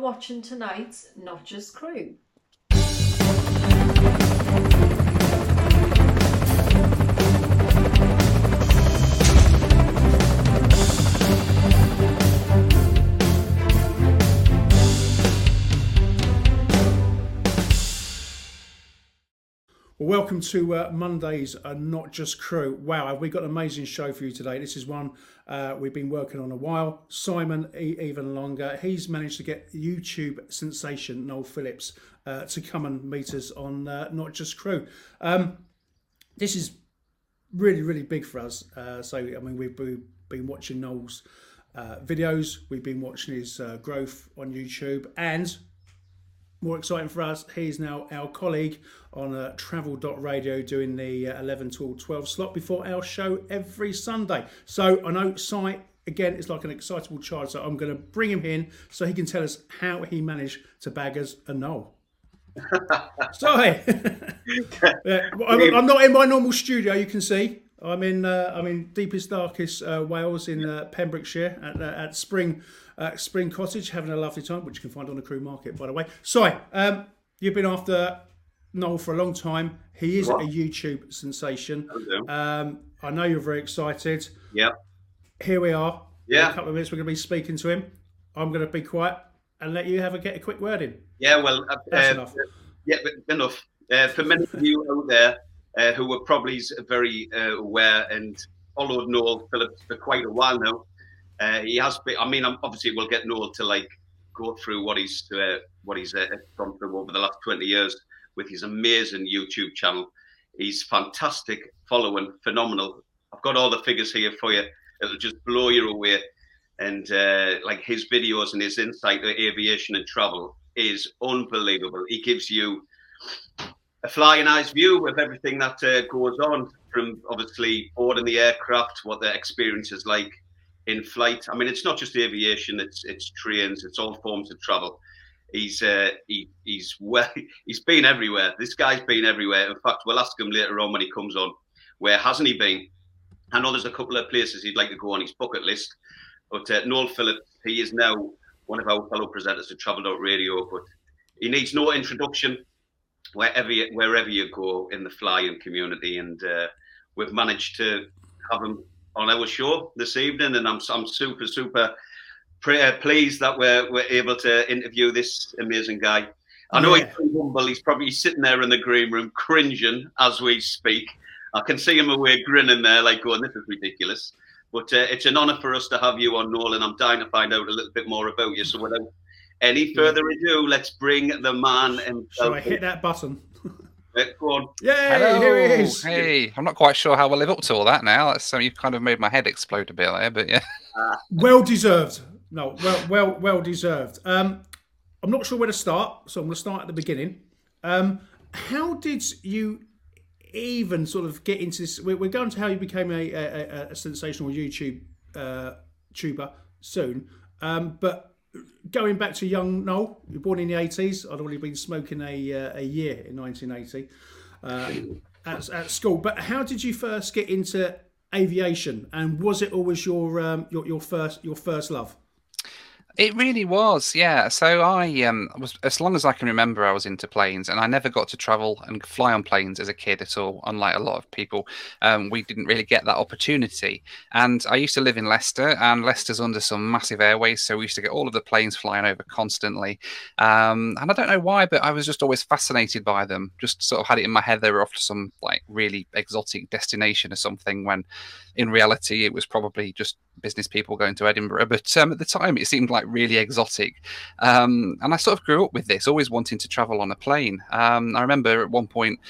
watching tonight's Not Just Crew. Welcome to uh, Monday's uh, Not Just Crew. Wow, we've we got an amazing show for you today? This is one uh, we've been working on a while. Simon, e- even longer. He's managed to get YouTube sensation Noel Phillips uh, to come and meet us on uh, Not Just Crew. Um, this is really, really big for us. Uh, so, I mean, we've we've been watching Noel's videos, we've been watching his growth on YouTube, and more exciting for us, he's now our colleague on uh, travel.radio doing the uh, 11 to 12 slot before our show every Sunday. So I know Si, again, is like an excitable child, so I'm going to bring him in so he can tell us how he managed to bag us a Noel. Sorry, I'm, I'm, not in my normal studio. You can see I'm in uh, I'm in deepest darkest uh, Wales in uh, Pembrokeshire at, uh, at Spring uh, Spring Cottage, having a lovely time, which you can find on the Crew Market, by the way. Sorry, um, you've been after Noel for a long time. He is what? a YouTube sensation. Um, I know you're very excited. Yep. Here we are. Yeah. In a couple of minutes, we're going to be speaking to him. I'm going to be quiet and let you have a get a quick word in. Yeah, well, uh, That's enough. Yeah, enough. Uh, for many of you out there uh, who were probably very uh, aware and followed Noel Phillips for quite a while now, uh, he has been. I mean, obviously, we'll get Noel to like go through what he's uh, what he's uh, gone through over the last twenty years with his amazing YouTube channel. He's fantastic, following, phenomenal. I've got all the figures here for you. It'll just blow you away. And uh, like his videos and his insight to aviation and travel is unbelievable. He gives you a flying eyes view of everything that uh, goes on from obviously boarding the aircraft, what the experience is like, in flight. I mean, it's not just aviation; it's it's trains, it's all forms of travel. He's uh, he, he's well, he's been everywhere. This guy's been everywhere. In fact, we'll ask him later on when he comes on, where hasn't he been? I know there's a couple of places he'd like to go on his bucket list, but uh, Noel Phillips, he is now one of our fellow presenters at Travel Radio, but he needs no introduction wherever you, wherever you go in the flying community, and uh, we've managed to have him on our show this evening, and I'm I'm super super pleased that we're we're able to interview this amazing guy. I know yeah. he's humble. He's probably sitting there in the green room cringing as we speak. I can see him away grinning there, like going, "This is ridiculous." But uh, it's an honour for us to have you on, Noel, and I'm dying to find out a little bit more about you. So without any further ado, let's bring the man himself. Shall I hit that button? Go on. Yay, Hello. here he is. Hey, I'm not quite sure how we'll live up to all that now. So you've kind of made my head explode a bit there, but yeah. well deserved. No, well, well, well deserved. Um, I'm not sure where to start, so I'm going to start at the beginning. Um, how did you even sort of get into this? We're, going to how you became a, a, a sensational YouTube uh, tuber soon, um, but going back to young Noel, you're born in the 80s. I'd already been smoking a, uh, a year in 1980 uh, at, at school. But how did you first get into aviation, and was it always your um, your, your first your first love? It really was, yeah. So I um, was, as long as I can remember, I was into planes, and I never got to travel and fly on planes as a kid at all. Unlike a lot of people, um, we didn't really get that opportunity. And I used to live in Leicester, and Leicester's under some massive airways, so we used to get all of the planes flying over constantly. Um, and I don't know why, but I was just always fascinated by them. Just sort of had it in my head they were off to some like really exotic destination or something. When in reality, it was probably just business people going to Edinburgh. But um, at the time, it seemed like really exotic. Um, and I sort of grew up with this, always wanting to travel on a plane. Um, I remember at one point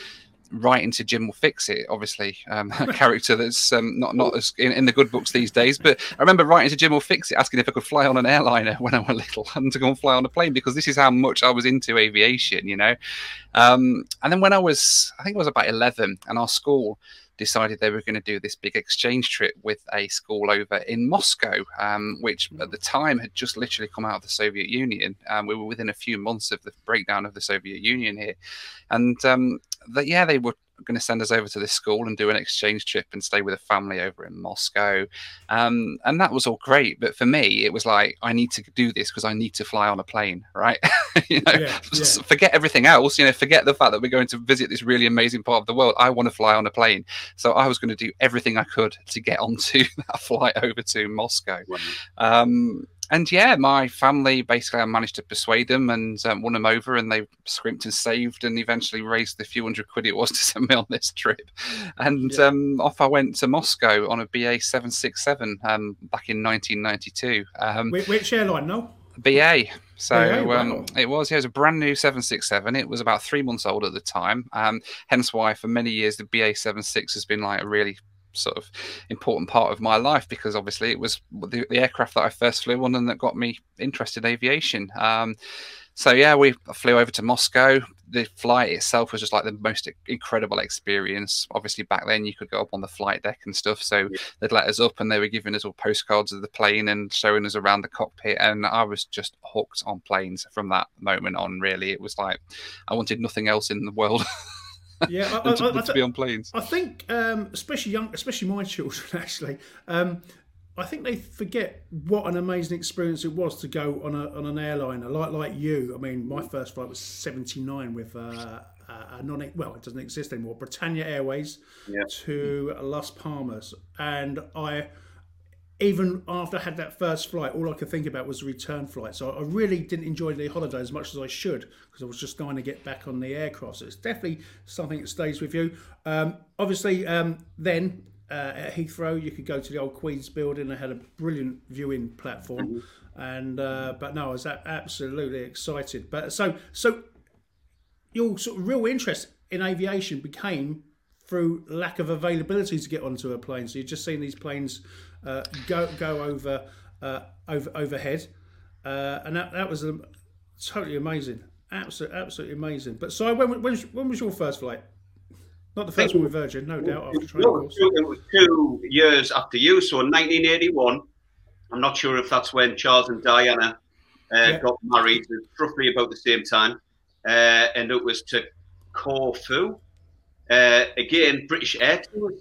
writing to Jim will fix it. Obviously, um, a character that's um, not not as in, in, the good books these days. But I remember writing to Jim will fix it, asking if I could fly on an airliner when I was little and to go and fly on a plane because this is how much I was into aviation, you know. Um, and then when I was, I think I was about eleven, and our school decided they were going to do this big exchange trip with a school over in Moscow, um, which at the time had just literally come out of the Soviet Union. Um, we were within a few months of the breakdown of the Soviet Union here, and um, that yeah, they were going to send us over to this school and do an exchange trip and stay with a family over in Moscow. Um, and that was all great. But for me, it was like, I need to do this because I need to fly on a plane, right? you know, yeah, yeah. forget everything else, you know, forget the fact that we're going to visit this really amazing part of the world. I want to fly on a plane. So I was going to do everything I could to get onto that flight over to Moscow. Um, and yeah, my family basically I managed to persuade them and um, won them over, and they scrimped and saved, and eventually raised the few hundred quid it was to send me on this trip. And yeah. um, off I went to Moscow on a BA seven six seven um, back in 1992. Um, which airline? No. BA. So um, it was. Yeah, it was a brand new 767. It was about three months old at the time. Um, hence why, for many years, the BA 76 has been like a really sort of important part of my life because obviously it was the, the aircraft that I first flew on and that got me interested in aviation. Um, so yeah, we flew over to Moscow. The flight itself was just like the most incredible experience. Obviously, back then you could go up on the flight deck and stuff. So yeah. they'd let us up, and they were giving us all postcards of the plane and showing us around the cockpit. And I was just hooked on planes from that moment on. Really, it was like I wanted nothing else in the world. yeah, I, to, I, I, to, be on planes. I think, um, especially young, especially my children, actually. Um, I think they forget what an amazing experience it was to go on a on an airliner like like you. I mean, my first flight was seventy nine with uh, a non well, it doesn't exist anymore. Britannia Airways yeah. to Las Palmas, and I even after I had that first flight, all I could think about was the return flight. So I really didn't enjoy the holiday as much as I should because I was just trying to get back on the aircraft. So it's definitely something that stays with you. Um, obviously, um, then uh, at Heathrow, you could go to the old Queen's building. They had a brilliant viewing platform, and uh, but no, I was absolutely excited. But so so your sort of real interest in aviation became through lack of availability to get onto a plane. So you're just seeing these planes uh, go go over uh, over overhead, uh, and that that was um, totally amazing, absolutely absolutely amazing. But so when when when was your first flight? Not the first one with Virgin, no doubt. After training. It was two years after you, so in 1981. I'm not sure if that's when Charles and Diana uh, yeah. got married, roughly about the same time, uh, and it was to Corfu. Uh, again, British Air Tours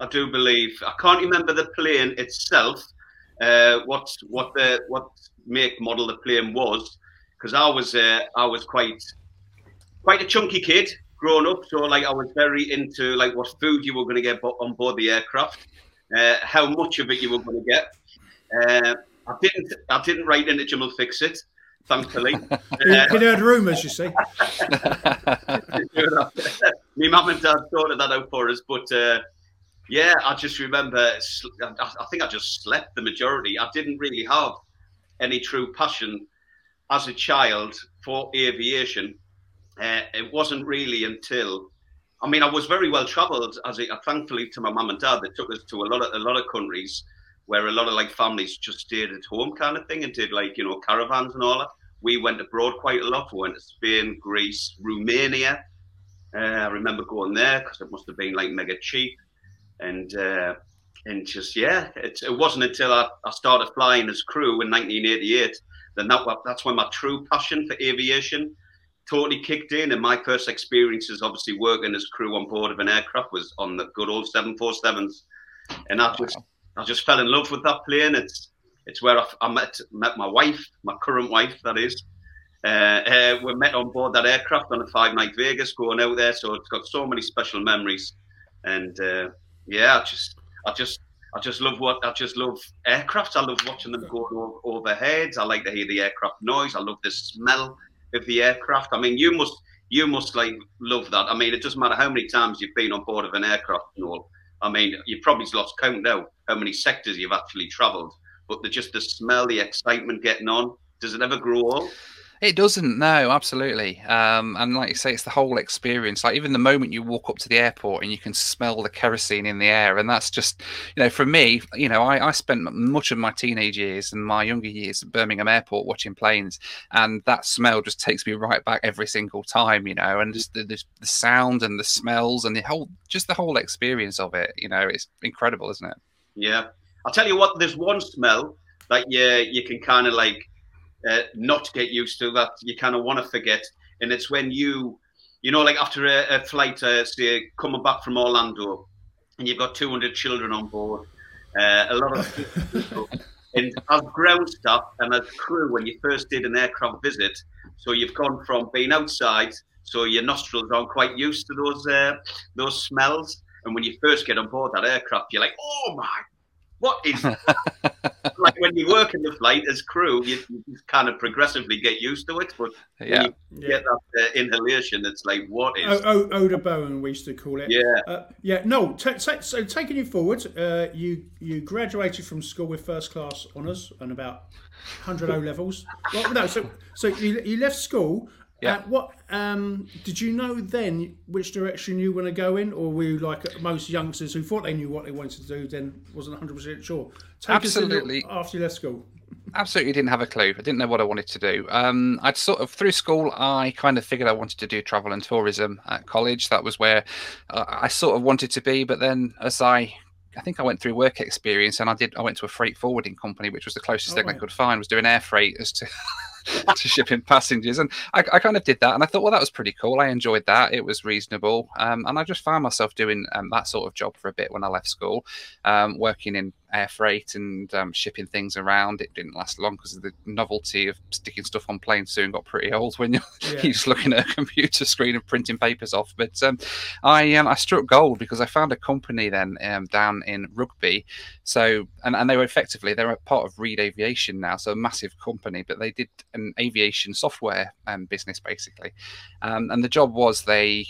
I do believe. I can't remember the plane itself, uh, what what the what make model the plane was, because I was uh, I was quite quite a chunky kid growing up. So like I was very into like what food you were going to get on board the aircraft, uh, how much of it you were going to get. Uh, I didn't I didn't write into Jim will fix it. Thankfully, you, uh, you heard rumours, you see. Me mum and dad sorted that out for us, but uh, yeah, I just remember. I think I just slept the majority. I didn't really have any true passion as a child for aviation. Uh, it wasn't really until, I mean, I was very well travelled. As a, thankfully to my mum and dad, they took us to a lot of a lot of countries where a lot of like families just stayed at home, kind of thing, and did like you know caravans and all that. We went abroad quite a lot. We went to Spain, Greece, Romania. Uh, I remember going there because it must have been like mega cheap and uh, and just yeah, it, it wasn't until I, I started flying as crew in 1988 then that that's when my true passion for aviation totally kicked in. And my first experiences, obviously working as crew on board of an aircraft, was on the good old 747s, and I just I just fell in love with that plane. It's it's where I, I met met my wife, my current wife, that is. Uh, uh, we met on board that aircraft on a five night Vegas going out there, so it's got so many special memories. And uh, yeah, I just, I just, I just love what I just love aircraft. I love watching them go overhead. I like to hear the aircraft noise. I love the smell of the aircraft. I mean, you must, you must like love that. I mean, it doesn't matter how many times you've been on board of an aircraft, Noel. I mean, you've probably lost count now how many sectors you've actually travelled. But the, just the smell, the excitement getting on. Does it ever grow old? It doesn't, no, absolutely. Um, and like you say, it's the whole experience. Like even the moment you walk up to the airport and you can smell the kerosene in the air, and that's just, you know, for me, you know, I, I spent much of my teenage years and my younger years at Birmingham Airport watching planes, and that smell just takes me right back every single time, you know, and just the, the, the sound and the smells and the whole, just the whole experience of it, you know, it's incredible, isn't it? Yeah, I'll tell you what. There's one smell that you you can kind of like uh, not get used to that you kind of want to forget. And it's when you you know, like after a, a flight, uh, say coming back from Orlando, and you've got 200 children on board, uh, a lot of people. and as ground staff and as crew, when you first did an aircraft visit, so you've gone from being outside, so your nostrils aren't quite used to those uh, those smells, and when you first get on board that aircraft, you're like, oh my what is like when you work in the flight as crew, you, you kind of progressively get used to it. But yeah, you get that uh, inhalation, it's like what is? Oh, oh, Oda Bowen, we used to call it. Yeah, uh, yeah. No, t- t- so taking you forward, uh, you you graduated from school with first class honours and about hundred O levels. Well, no, so so you, you left school yeah. Uh, what um, did you know then? Which direction you want to go in, or were you like most youngsters who thought they knew what they wanted to do, then wasn't one hundred percent sure? Take Absolutely. after you left school. Absolutely didn't have a clue. I didn't know what I wanted to do. Um, I'd sort of through school, I kind of figured I wanted to do travel and tourism at college. That was where uh, I sort of wanted to be. But then, as I I think I went through work experience and I did I went to a freight forwarding company, which was the closest oh, thing right. I could find, was doing air freight as to to shipping passengers. And I, I, kind of did that, and I thought, well, that was pretty cool. I enjoyed that. It was reasonable, um, and I just found myself doing um, that sort of job for a bit when I left school, um, working in air freight and um, shipping things around. It didn't last long because the novelty of sticking stuff on planes soon got pretty old when you're, yeah. you're just looking at a computer screen and printing papers off. But um, I um, I struck gold because I found a company then um, down in Rugby. So and, and they were effectively they're a part of Reed Aviation now, so a massive company, but they did an aviation software um, business basically. Um, and the job was they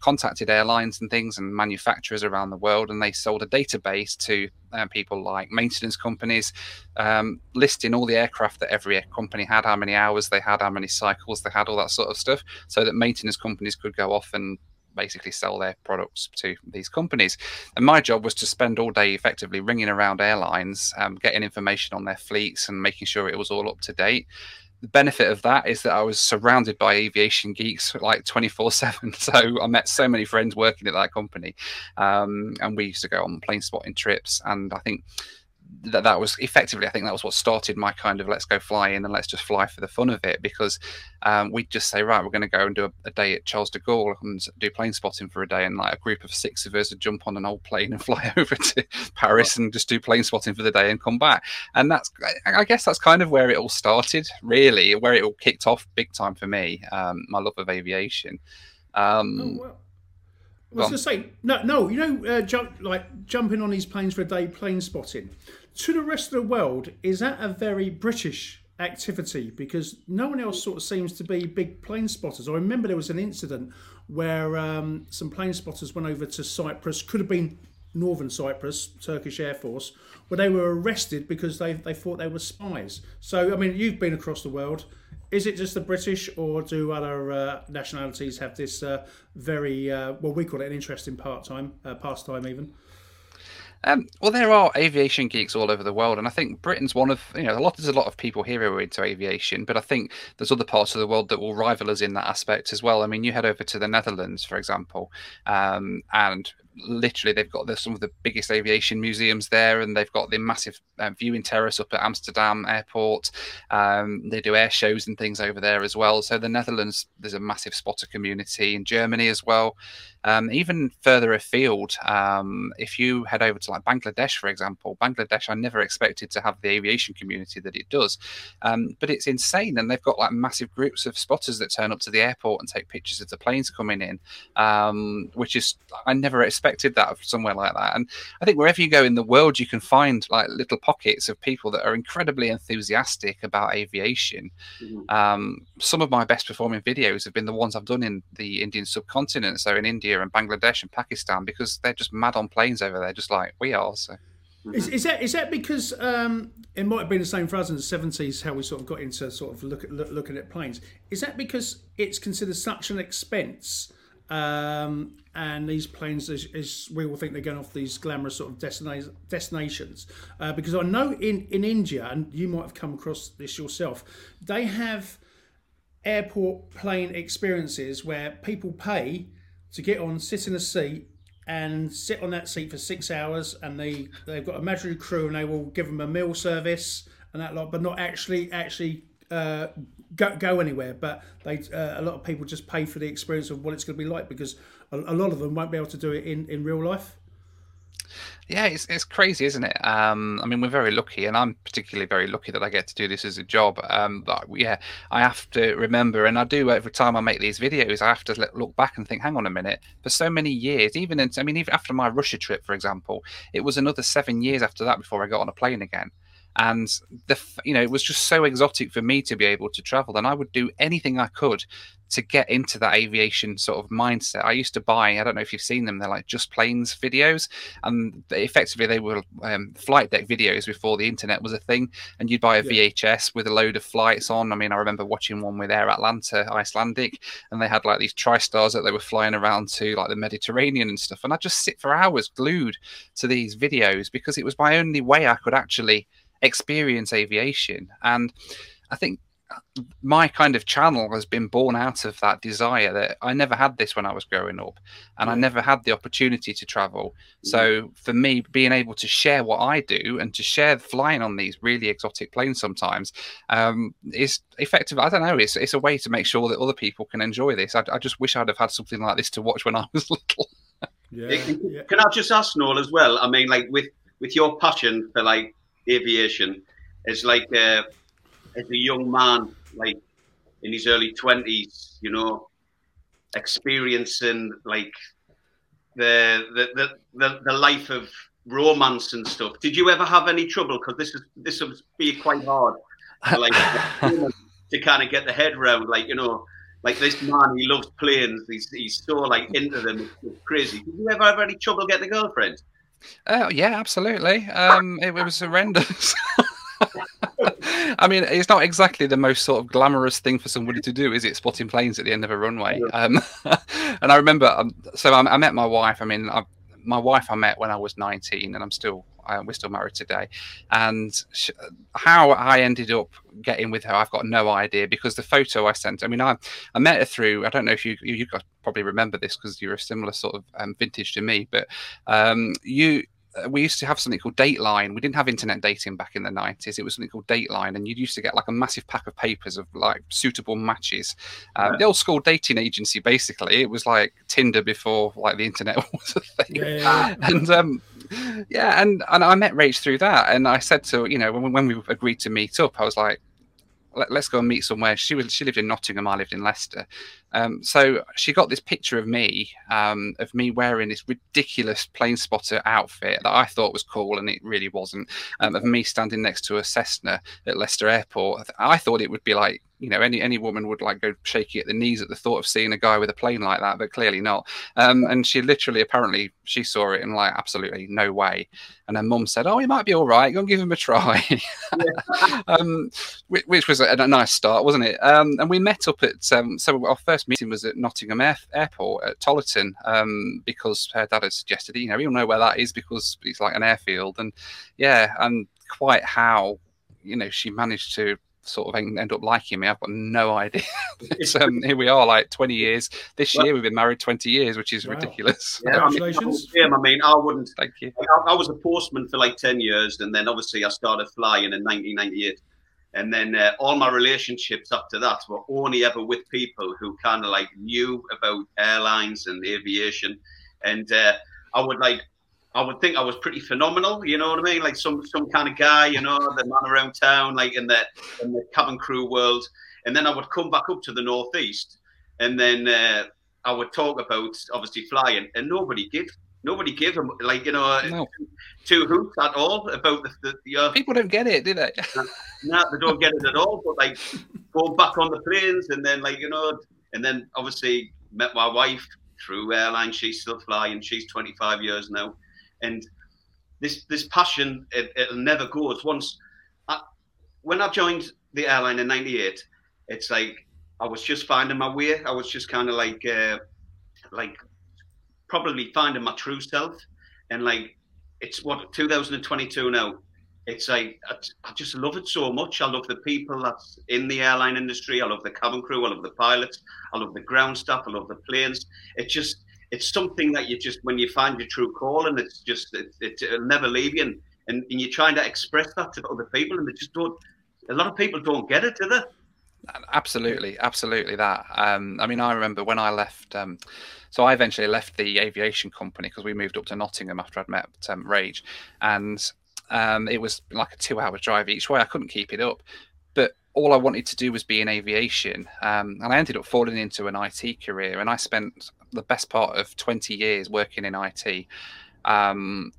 contacted airlines and things and manufacturers around the world, and they sold a database to um, people like maintenance companies, um, listing all the aircraft that every company had, how many hours they had, how many cycles they had, all that sort of stuff, so that maintenance companies could go off and basically sell their products to these companies. And my job was to spend all day effectively ringing around airlines, um, getting information on their fleets and making sure it was all up to date the benefit of that is that I was surrounded by aviation geeks like 24 7. So I met so many friends working at that company. Um, and we used to go on plane spotting trips. And I think that that was effectively, I think that was what started my kind of let's go fly in and let's just fly for the fun of it because um, we'd just say, right, we're going to go and do a, a, day at Charles de Gaulle and do plane spotting for a day. And like a group of six of us would jump on an old plane and fly over to Paris and just do plane spotting for the day and come back. And that's, I guess that's kind of where it all started, really, where it all kicked off big time for me, um, my love of aviation. Um, oh. I was going to say, no, no, you know, uh, jump, like jumping on these planes for a day, plane spotting to the rest of the world, is that a very British activity? Because no one else sort of seems to be big plane spotters. I remember there was an incident where um, some plane spotters went over to Cyprus, could have been northern Cyprus, Turkish Air Force, where they were arrested because they, they thought they were spies. So, I mean, you've been across the world. Is it just the British, or do other uh, nationalities have this uh, very, uh, well, we call it an interesting part time, uh, pastime even? Um, well, there are aviation geeks all over the world, and I think Britain's one of you know a lot. There's a lot of people here who are into aviation, but I think there's other parts of the world that will rival us in that aspect as well. I mean, you head over to the Netherlands, for example, um, and literally they've got the, some of the biggest aviation museums there and they've got the massive um, viewing terrace up at amsterdam airport. Um, they do air shows and things over there as well. So the netherlands there's a massive spotter community in germany as well. Um, even further afield um, if you head over to like bangladesh for example bangladesh i never expected to have the aviation community that it does. Um, but it's insane and they've got like massive groups of spotters that turn up to the airport and take pictures of the planes coming in um, which is i never expected expected that somewhere like that. And I think wherever you go in the world, you can find like little pockets of people that are incredibly enthusiastic about aviation. Mm-hmm. Um, some of my best performing videos have been the ones I've done in the Indian subcontinent, so in India and Bangladesh and Pakistan, because they're just mad on planes over there, just like we are. So. Is, is that is that because um, it might have been the same for us in the seventies how we sort of got into sort of look at look, looking at planes? Is that because it's considered such an expense um, and these planes, as, as, we all think, they're going off these glamorous sort of destina- destinations. Uh, because I know in, in India, and you might have come across this yourself, they have airport plane experiences where people pay to get on, sit in a seat, and sit on that seat for six hours. And they they've got a imaginary crew, and they will give them a meal service and that lot, but not actually actually uh, go, go anywhere, but they uh, a lot of people just pay for the experience of what it's going to be like because a, a lot of them won't be able to do it in, in real life. Yeah, it's, it's crazy, isn't it? Um, I mean, we're very lucky, and I'm particularly very lucky that I get to do this as a job. Um, but yeah, I have to remember, and I do every time I make these videos, I have to look back and think, hang on a minute. For so many years, even in, I mean, even after my Russia trip, for example, it was another seven years after that before I got on a plane again and the you know it was just so exotic for me to be able to travel and i would do anything i could to get into that aviation sort of mindset. I used to buy, I don't know if you've seen them, they're like just planes videos, and effectively they were um, flight deck videos before the internet was a thing. And you'd buy a yeah. VHS with a load of flights on. I mean, I remember watching one with Air Atlanta Icelandic, and they had like these TriStars that they were flying around to, like the Mediterranean and stuff. And I'd just sit for hours glued to these videos because it was my only way I could actually experience aviation. And I think my kind of channel has been born out of that desire that I never had this when I was growing up, and I never had the opportunity to travel. So for me, being able to share what I do and to share flying on these really exotic planes sometimes um, is effective. I don't know. It's it's a way to make sure that other people can enjoy this. I, I just wish I'd have had something like this to watch when I was little. yeah, yeah. Can I just ask Noel as well? I mean, like with with your passion for like aviation, is like. Uh, as a young man, like in his early twenties, you know, experiencing like the the, the the the life of romance and stuff. Did you ever have any trouble? Because this is this would be quite hard, to, like to kind of get the head around. Like you know, like this man, he loves planes. He's he's so like into them. It's crazy. Did you ever have any trouble getting a girlfriend? Oh yeah, absolutely. Um, it, it was horrendous. I mean, it's not exactly the most sort of glamorous thing for somebody to do, is it? Spotting planes at the end of a runway. Um, and I remember, um, so I, I, met my wife. I mean, I, my wife I met when I was 19, and I'm still uh, we're still married today. And sh- how I ended up getting with her, I've got no idea because the photo I sent. I mean, I I met her through. I don't know if you you, you probably remember this because you're a similar sort of um, vintage to me, but um, you uh, we used to have something called Dateline. We didn't have internet dating back in the 90s. It was something called Dateline, and you used to get like a massive pack of papers of like suitable matches. Um, yeah. The old school dating agency, basically, it was like Tinder before like the internet was a thing. Yeah, yeah, and um, yeah, and and I met Rach through that, and I said to you know when, when we agreed to meet up, I was like, let, us go and meet somewhere. She was she lived in Nottingham, I lived in Leicester. Um, so she got this picture of me, um, of me wearing this ridiculous plane spotter outfit that I thought was cool, and it really wasn't. Um, of me standing next to a Cessna at Leicester Airport. I thought it would be like you know any any woman would like go shaky at the knees at the thought of seeing a guy with a plane like that, but clearly not. Um, and she literally, apparently, she saw it and like absolutely no way. And her mum said, "Oh, he might be all right. Go and give him a try," um, which, which, was a, a, nice start, wasn't it? Um, and we met up at um, so our first meeting was at Nottingham Air, Airport at Tollerton um, because her dad had suggested, you know, we all know where that is because it's like an airfield, and yeah, and quite how you know she managed to sort of end up liking me. I've got no idea. but, um, here we are, like 20 years. This well, year we've been married 20 years, which is wow. ridiculous. Yeah, Congratulations. I mean, I mean, I wouldn't. Thank you. I, I, was a postman for like 10 years, and then obviously I started flying in 1998. And then uh, all my relationships after that were only ever with people who kind of like knew about airlines and aviation. And uh, I would like I would think I was pretty phenomenal. You know what I mean? Like some some kind of guy, you know, the man around town, like in the in the cabin crew world. And then I would come back up to the northeast, and then uh, I would talk about obviously flying, and nobody gave nobody gave them like you know no. two hoots at all about the, the, the uh, people don't get it, do they? no, nah, they don't get it at all. But like going back on the planes, and then like you know, and then obviously met my wife through airline. She's still flying. She's 25 years now and this this passion it, will never go. It's once I, when I joined the airline in '98, it's like I was just finding my way. I was just kind of like uh, like probably finding my true self, and like it's what 2022 now. It's like I, I just love it so much. I love the people that's in the airline industry. I love the cabin crew. I love the pilots. I love the ground staff. I love the planes. It just it's something that you just when you find your true call and it's just it, it, will never leave you and, and, and you're trying to express that to other people and they just don't a lot of people don't get it do they Absolutely, absolutely that. Um, I mean, I remember when I left. Um, so I eventually left the aviation company because we moved up to Nottingham after I'd met um, Rach, and um, it was like a two-hour drive each way. I couldn't keep it up, but all I wanted to do was be in aviation, um, and I ended up falling into an IT career. And I spent the best part of twenty years working in IT. Um,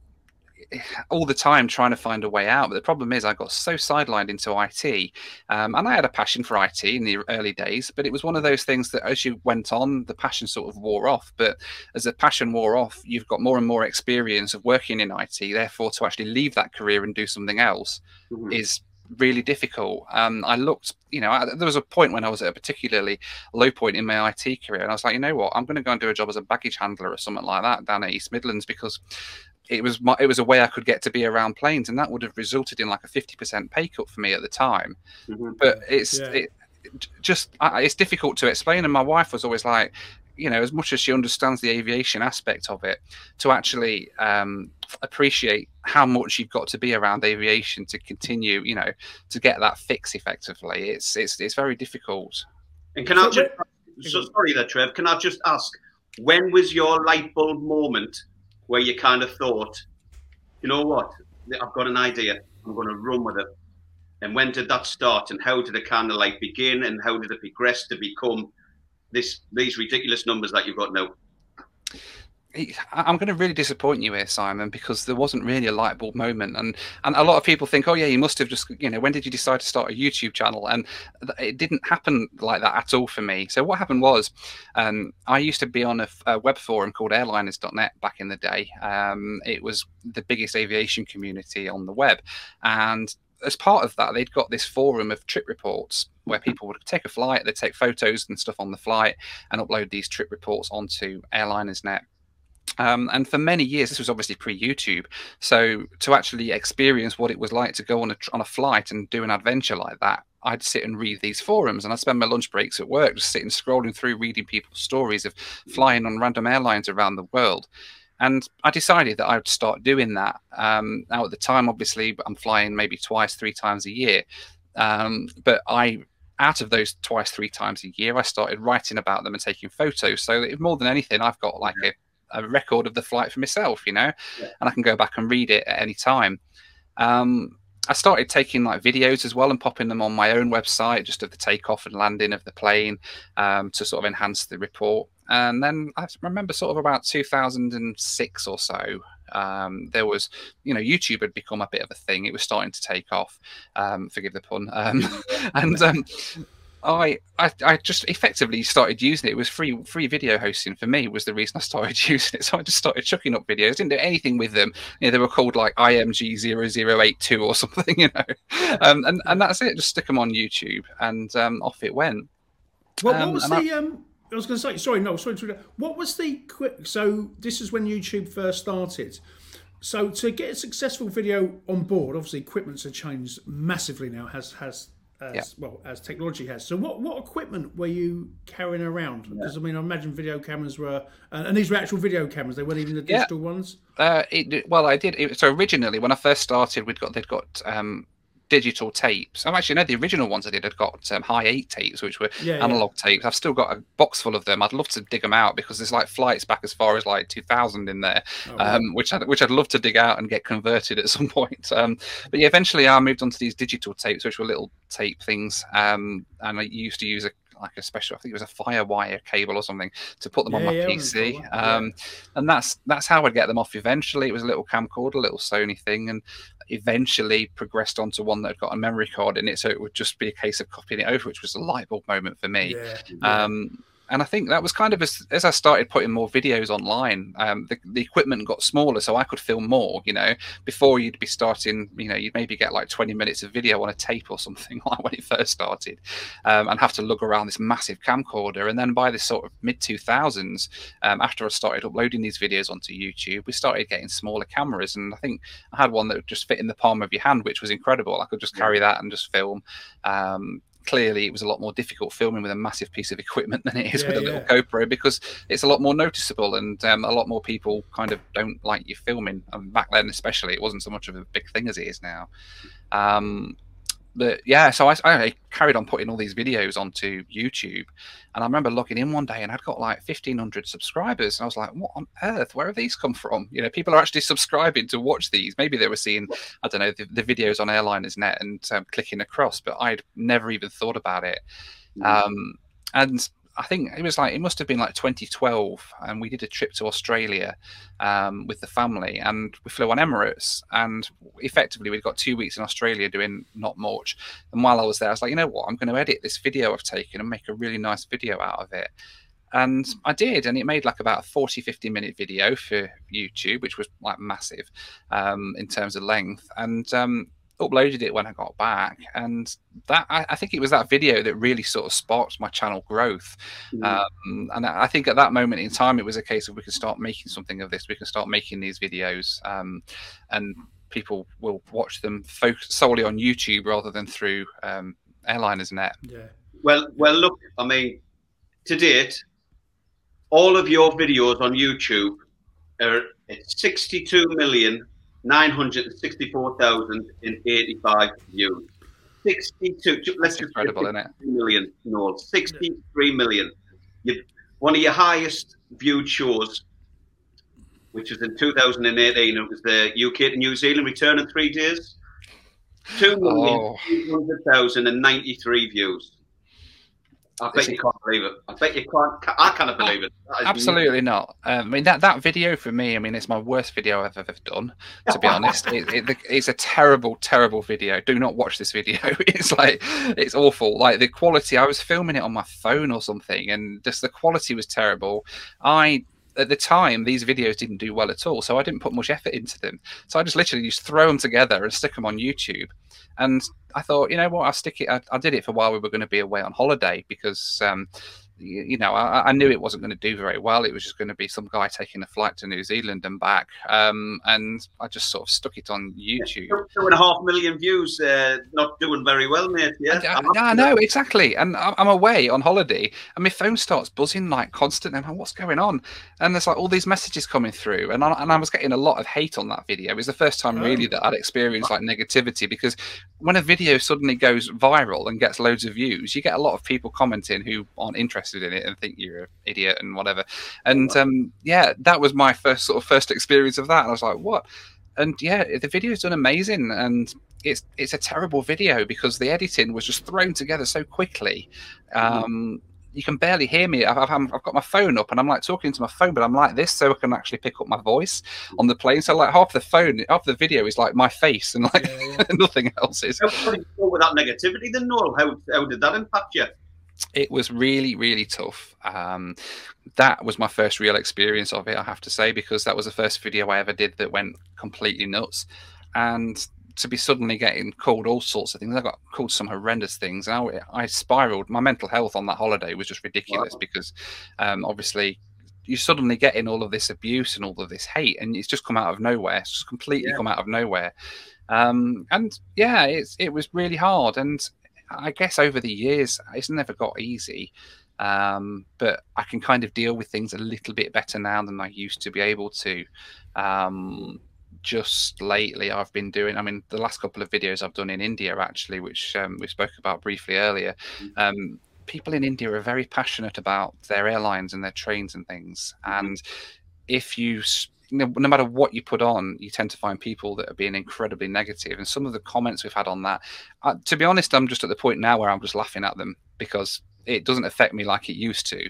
all the time trying to find a way out. But the problem is, I got so sidelined into IT, um, and I had a passion for IT in the early days. But it was one of those things that, as you went on, the passion sort of wore off. But as the passion wore off, you've got more and more experience of working in IT. Therefore, to actually leave that career and do something else mm-hmm. is really difficult. Um, I looked, you know, I, there was a point when I was at a particularly low point in my IT career, and I was like, you know what, I'm going to go and do a job as a baggage handler or something like that down at East Midlands because it was my, it was a way I could get to be around planes, and that would have resulted in like a fifty percent pay cut for me at the time. Mm-hmm. But it's yeah. it, just it's difficult to explain. And my wife was always like, you know, as much as she understands the aviation aspect of it, to actually um, appreciate how much you've got to be around aviation to continue, you know, to get that fix effectively. It's it's it's very difficult. And can I just so sorry there, Trev? Can I just ask when was your light bulb moment where you kind of thought, you know what, I've got an idea, I'm going to run with it. And when did that start, and how did it kind of like begin, and how did it progress to become this these ridiculous numbers that you've got now? I'm going to really disappoint you here, Simon, because there wasn't really a light bulb moment, and and a lot of people think, oh yeah, you must have just, you know, when did you decide to start a YouTube channel? And it didn't happen like that at all for me. So what happened was, um, I used to be on a, a, web forum called Airliners.net back in the day. Um, it was the biggest aviation community on the web, and as part of that, they'd got this forum of trip reports where people would take a flight, they'd take photos and stuff on the flight, and upload these trip reports onto Airliners.net um, and for many years, this was obviously pre-YouTube. So to actually experience what it was like to go on a on a flight and do an adventure like that, I'd sit and read these forums, and I'd spend my lunch breaks at work just sitting scrolling through, reading people's stories of flying on random airlines around the world. And I decided that I would start doing that. Um, now, at the time, obviously, I'm flying maybe twice, three times a year. Um, but I out of those twice, three times a year, I started writing about them and taking photos. So more than anything, I've got like a a record of the flight for myself, you know, yeah. and I can go back and read it at any time. Um, I started taking like videos as well and popping them on my own website, just of the takeoff and landing of the plane um, to sort of enhance the report. And then I remember sort of about 2006 or so, um, there was, you know, YouTube had become a bit of a thing. It was starting to take off. Um, forgive the pun. Um, and um, I, I, I just effectively started using it. It was free free video hosting for me was the reason I started using it. So I just started chucking up videos. Didn't do anything with them. You know, they were called like IMG 0082 or something, you know. Um, and and that's it. Just stick them on YouTube, and um, off it went. Well, um, what was the? I, um, I was going to say. Sorry, no, sorry. To, what was the quick? So this is when YouTube first started. So to get a successful video on board, obviously equipment's have changed massively now. Has has as yeah. well as technology has. So, what what equipment were you carrying around? Because yeah. I mean, I imagine video cameras were, uh, and these were actual video cameras. They weren't even the digital yeah. ones. Uh, it, well, I did. It, so originally, when I first started, we'd got they'd got um, digital tapes. I'm actually no, the original ones I did had got um, high eight tapes, which were yeah, analog yeah. tapes. I've still got a box full of them. I'd love to dig them out because there's like flights back as far as like 2000 in there, oh, um, which I, which I'd love to dig out and get converted at some point. Um, but yeah, eventually I moved on to these digital tapes, which were little tape things, um, and I used to use a like a special, I think it was a FireWire cable or something to put them yeah, on my yeah, PC. Um, and that's that's how I'd get them off eventually. It was a little camcorder, a little Sony thing, and eventually progressed onto one that had got a memory card in it, so it would just be a case of copying it over, which was a light bulb moment for me. Um, and I think that was kind of as, as I started putting more videos online, um, the, the equipment got smaller, so I could film more. You know, before you'd be starting, you know, you'd maybe get like 20 minutes of video on a tape or something like when it first started, um, and have to lug around this massive camcorder. And then by this sort of mid 2000s, um, after I started uploading these videos onto YouTube, we started getting smaller cameras, and I think I had one that would just fit in the palm of your hand, which was incredible. I could just carry that and just film. Clearly it was a lot more difficult filming with a massive piece of equipment than it is yeah, with a yeah. little GoPro because it's a lot more noticeable and um, a lot more people kind of don't like you filming. And back then, especially, it wasn't so much of a big thing as it is now. Um, that yeah, so I, I, carried on putting all these videos onto YouTube, and I remember logging in one day and I'd got like fifteen hundred subscribers, and I was like, "What on earth? Where have these come from?" You know, people are actually subscribing to watch these. Maybe they were seeing, I don't know, the, the videos on Airliners Net and um, clicking across, but I'd never even thought about it. Mm. Um, and I think it was like it must have been like 2012, and we did a trip to Australia um, with the family, and we flew on Emirates, and effectively we got two weeks in Australia doing not much. And while I was there, I was like, you know what, I'm going to edit this video I've taken and make a really nice video out of it. And I did, and it made like about a 40, 50 minute video for YouTube, which was like massive um, in terms of length. And um, uploaded it when I got back, and that I, I, think it was that video that really sort of sparked my channel growth. Mm. Um, and I think at that moment in time, it was a case of we can start making something of this. We can start making these videos, um, and people will watch them focus solely on YouTube rather than through um, Airliners Net. Yeah. Well, well, look. I mean, to date, all of your videos on YouTube are at 62 million 964,085 views. 62, let's just incredible, isn't it? Million, no, 63 million. You've, one of your highest viewed shows, which was in 2018, it was the UK to New Zealand return in three days. 2,800,093 views. I bet you can't believe it. I bet you can't. I cannot believe it. Absolutely not. Um, I mean that that video for me. I mean, it's my worst video I've ever done. To be honest, it, it, it's a terrible, terrible video. Do not watch this video. It's like it's awful. Like the quality. I was filming it on my phone or something, and just the quality was terrible. I at the time these videos didn't do well at all so i didn't put much effort into them so i just literally just throw them together and stick them on youtube and I thought, you know what, I'll stick it. I, I did it for while we were going to be away on holiday because um, you know, I, I, knew it wasn't going to do very well. It was just going to be some guy taking a flight to New Zealand and back. Um, and I just sort of stuck it on YouTube. Two and a half million views, uh, not doing very well, mate. Yeah, I, I, I know exactly. And I'm away on holiday, and my phone starts buzzing like constantly. I'm like, what's going on? And there's like all these messages coming through, and I, and I was getting a lot of hate on that video. It was the first time really oh. that I'd experienced like negativity because when a video suddenly goes viral and gets loads of views, you get a lot of people commenting who aren't interested interested in it and think you're an idiot and whatever. And um, yeah, that was my first sort of first experience of that. And I was like, what? And yeah, the video's done amazing, and it's it's a terrible video because the editing was just thrown together so quickly. Mm-hmm. Um, you can barely hear me. I've, I've, I've, got my phone up and I'm like talking to my phone, but I'm like this so I can actually pick up my voice on the plane. So like half the phone, half the video is like my face and like yeah, yeah. nothing else is. How with that negativity then, Noel? How, how did that impact you? It was really really tough. Um, that was my first real experience of it i have to say because that was the first video i ever did that went completely nuts. And to be suddenly getting called all sorts of things i got called some horrendous things. And i, I spiraled. My mental health on that holiday was just ridiculous wow. because um, obviously you're suddenly getting all of this abuse and all of this hate and it's just come out of nowhere. It's just completely yeah. come out of nowhere. Um, and yeah it's it was really hard. And I guess over the years, it's never got easy. Um, but I can kind of deal with things a little bit better now than I used to be able to. Um, just lately, I've been doing. I mean, the last couple of videos I've done in India, actually, which um, we spoke about briefly earlier. Mm. Um, people in India are very passionate about their airlines and their trains and things. Mm-hmm. And if you no, matter what you put on, you tend to find people that are being incredibly negative. And some of the comments we've had on that, uh, to be honest, I'm just at the point now where I'm just laughing at them because it doesn't affect me like it used to.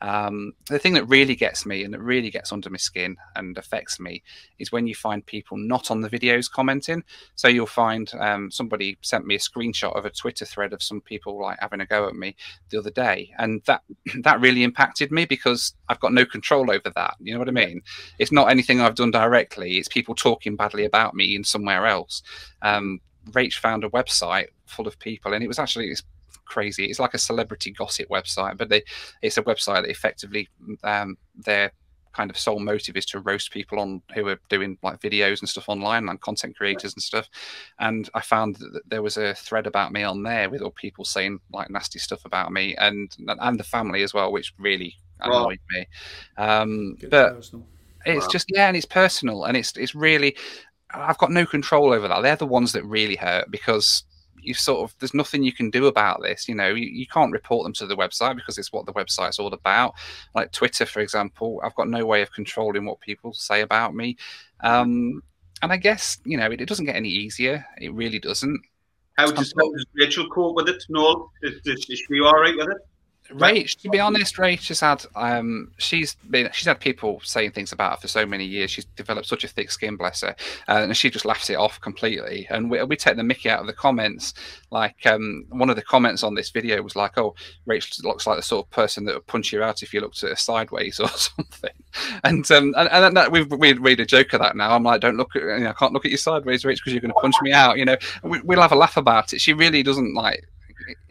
Um, the thing that really gets me and that really gets under my skin and affects me is when you find people not on the videos commenting. So you'll find um, somebody sent me a screenshot of a Twitter thread of some people like having a go at me the other day, and that that really impacted me because I've got no control over that. You know what I mean? It's not anything I've done directly. It's people talking badly about me in somewhere else. Um, Rach found a website full of people, and it was actually crazy. It's like a celebrity gossip website, but they, it's a website that effectively um, their kind of sole motive is to roast people on who are doing like videos and stuff online and content creators and stuff. And I found that there was a thread about me on there with all people saying like nasty stuff about me and and the family as well, which really annoyed wow. me. Um, but personal. it's wow. just yeah, and it's personal and it's it's really I've got no control over that. They're the ones that really hurt because you sort of there's nothing you can do about this. You know, you, you can't report them to the website because it's what the website's all about. Like Twitter, for example, I've got no way of controlling what people say about me. Um, and I guess you know it, it doesn't get any easier. It really doesn't. How does, how does Rachel cope with it? No, is, is, is she all right with it? Rach, to be honest, Rach has had um, she's been she's had people saying things about her for so many years. She's developed such a thick skin, bless her, uh, and she just laughs it off completely. And we, we take the Mickey out of the comments. Like um, one of the comments on this video was like, "Oh, Rach looks like the sort of person that would punch you out if you looked at her sideways or something." And um, and, and that, we we read a joke of that now. I'm like, "Don't look at you know, I can't look at you sideways, Rach, because you're going to punch me out." You know, we, we'll have a laugh about it. She really doesn't like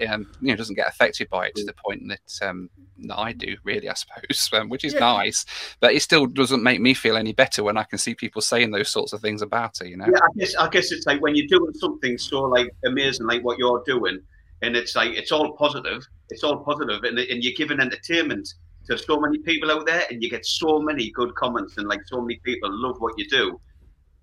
um, you know doesn't get affected by it to the point that um, that I do, really, I suppose, um, which is yeah. nice. But it still doesn't make me feel any better when I can see people saying those sorts of things about it. You know? Yeah, I guess I guess it's like when you're doing something so like amazing, like what you're doing, and it's like it's all positive, it's all positive, and and you're giving entertainment to so many people out there, and you get so many good comments, and like so many people love what you do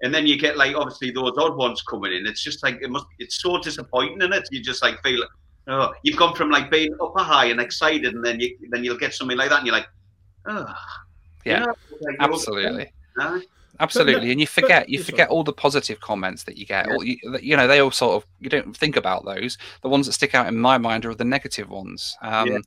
and then you get like obviously those odd ones coming in. It's just like it must. It's so disappointing in it. You just like feel, oh, you've gone from like being upper high and excited, and then you then you'll get something like that, and you're like, oh, yeah, you know, like, absolutely. Absolutely, and you forget you forget all the positive comments that you get. Yeah. All, you, you, know, they all sort of you don't think about those. The ones that stick out in my mind are the negative ones. Um, yeah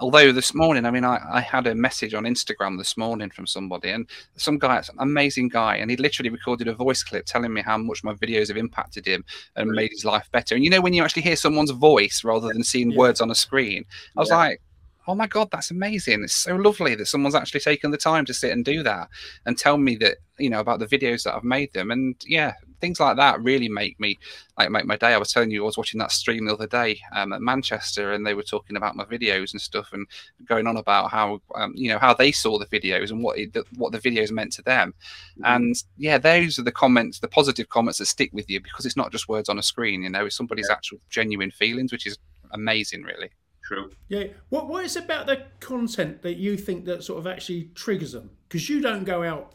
although this morning, I mean, I, I had a message on Instagram this morning from somebody, and some guy, an amazing guy, and he literally recorded a voice clip telling me how much my videos have impacted him and made his life better. And you know, when you actually hear someone's voice rather than seeing yeah. words on a screen, I was yeah. like, oh my god that's amazing it's so lovely that someone's actually taken the time to sit and do that and tell me that you know about the videos that i've made them and yeah things like that really make me like make my day. I was telling you, I was watching that stream the other day um, at Manchester, and they were talking about my videos and stuff, and going on about how um, you know how they saw the videos and what it, what the videos meant to them. Mm-hmm. And yeah, those are the comments, the positive comments that stick with you because it's not just words on a screen. You know, it's somebody's yeah. actual genuine feelings, which is amazing, really. True. Yeah. What What is about the content that you think that sort of actually triggers them? Because you don't go out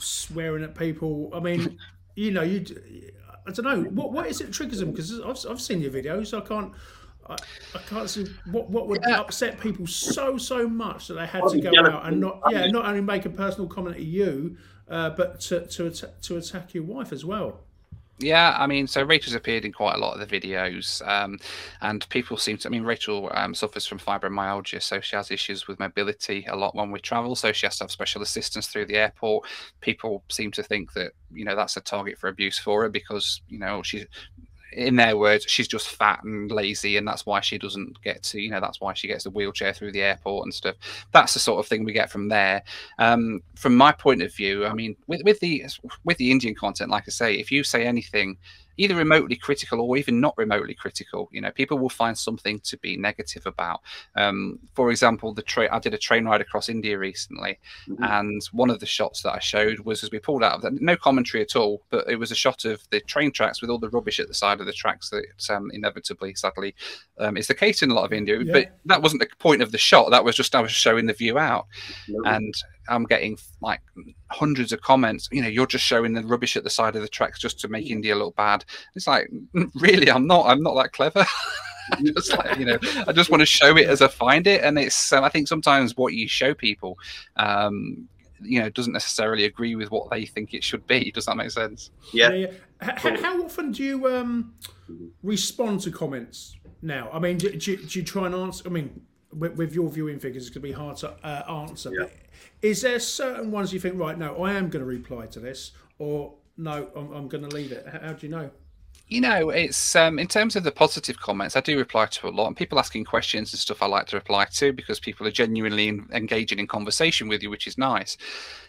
swearing at people. I mean, you know, you. I don't know what what is it triggers them because I've, I've seen your videos. I can't. I, I can't see what what would yeah. upset people so so much that they had to go out and not yeah not only make a personal comment to you, uh, but to to to attack your wife as well. Yeah, I mean, so Rachel's appeared in quite a lot of the videos, um, and people seem to. I mean, Rachel um, suffers from fibromyalgia, so she has issues with mobility a lot when we travel. So she has to have special assistance through the airport. People seem to think that you know that's a target for abuse for her because you know she's in their words, she's just fat and lazy, and that's why she doesn't get to, you know, that's why she gets the wheelchair through the airport and stuff. That's the sort of thing we get from there. Um, from my point of view, I mean, with, with the with the Indian content, like I say, if you say anything either remotely critical or even not remotely critical. You know, people will find something to be negative about. Um, for example, the train I did a train ride across India recently, mm-hmm. and one of the shots that I showed was as we pulled out of that, no commentary at all, but it was a shot of the train tracks with all the rubbish at the side of the tracks that um, inevitably, sadly, um, is the case in a lot of India. Yeah. But that wasn't the point of the shot. That was just I was showing the view out, and I'm getting like hundreds of comments. You know, you're just showing the rubbish at the side of the tracks just to make mm. India look bad. It's like, really, I'm not. I'm not that clever. just like you know, I just want to show it as I find it, and it's. Um, I think sometimes what you show people, um, you know, doesn't necessarily agree with what they think it should be. Does that make sense? Yeah. yeah, yeah. How, how, often do you um, respond to comments now? I mean, do, do, do you try and answer? I mean, with, with, your viewing figures, it's going to be hard to uh, answer. Yeah. Is there certain ones you think, right, no, I am going to reply to this, or no, I'm, I'm going to leave it? How, how do you know? You know, it's um, in terms of the positive comments, I do reply to a lot, and people asking questions and stuff I like to reply to because people are genuinely engaging in conversation with you, which is nice.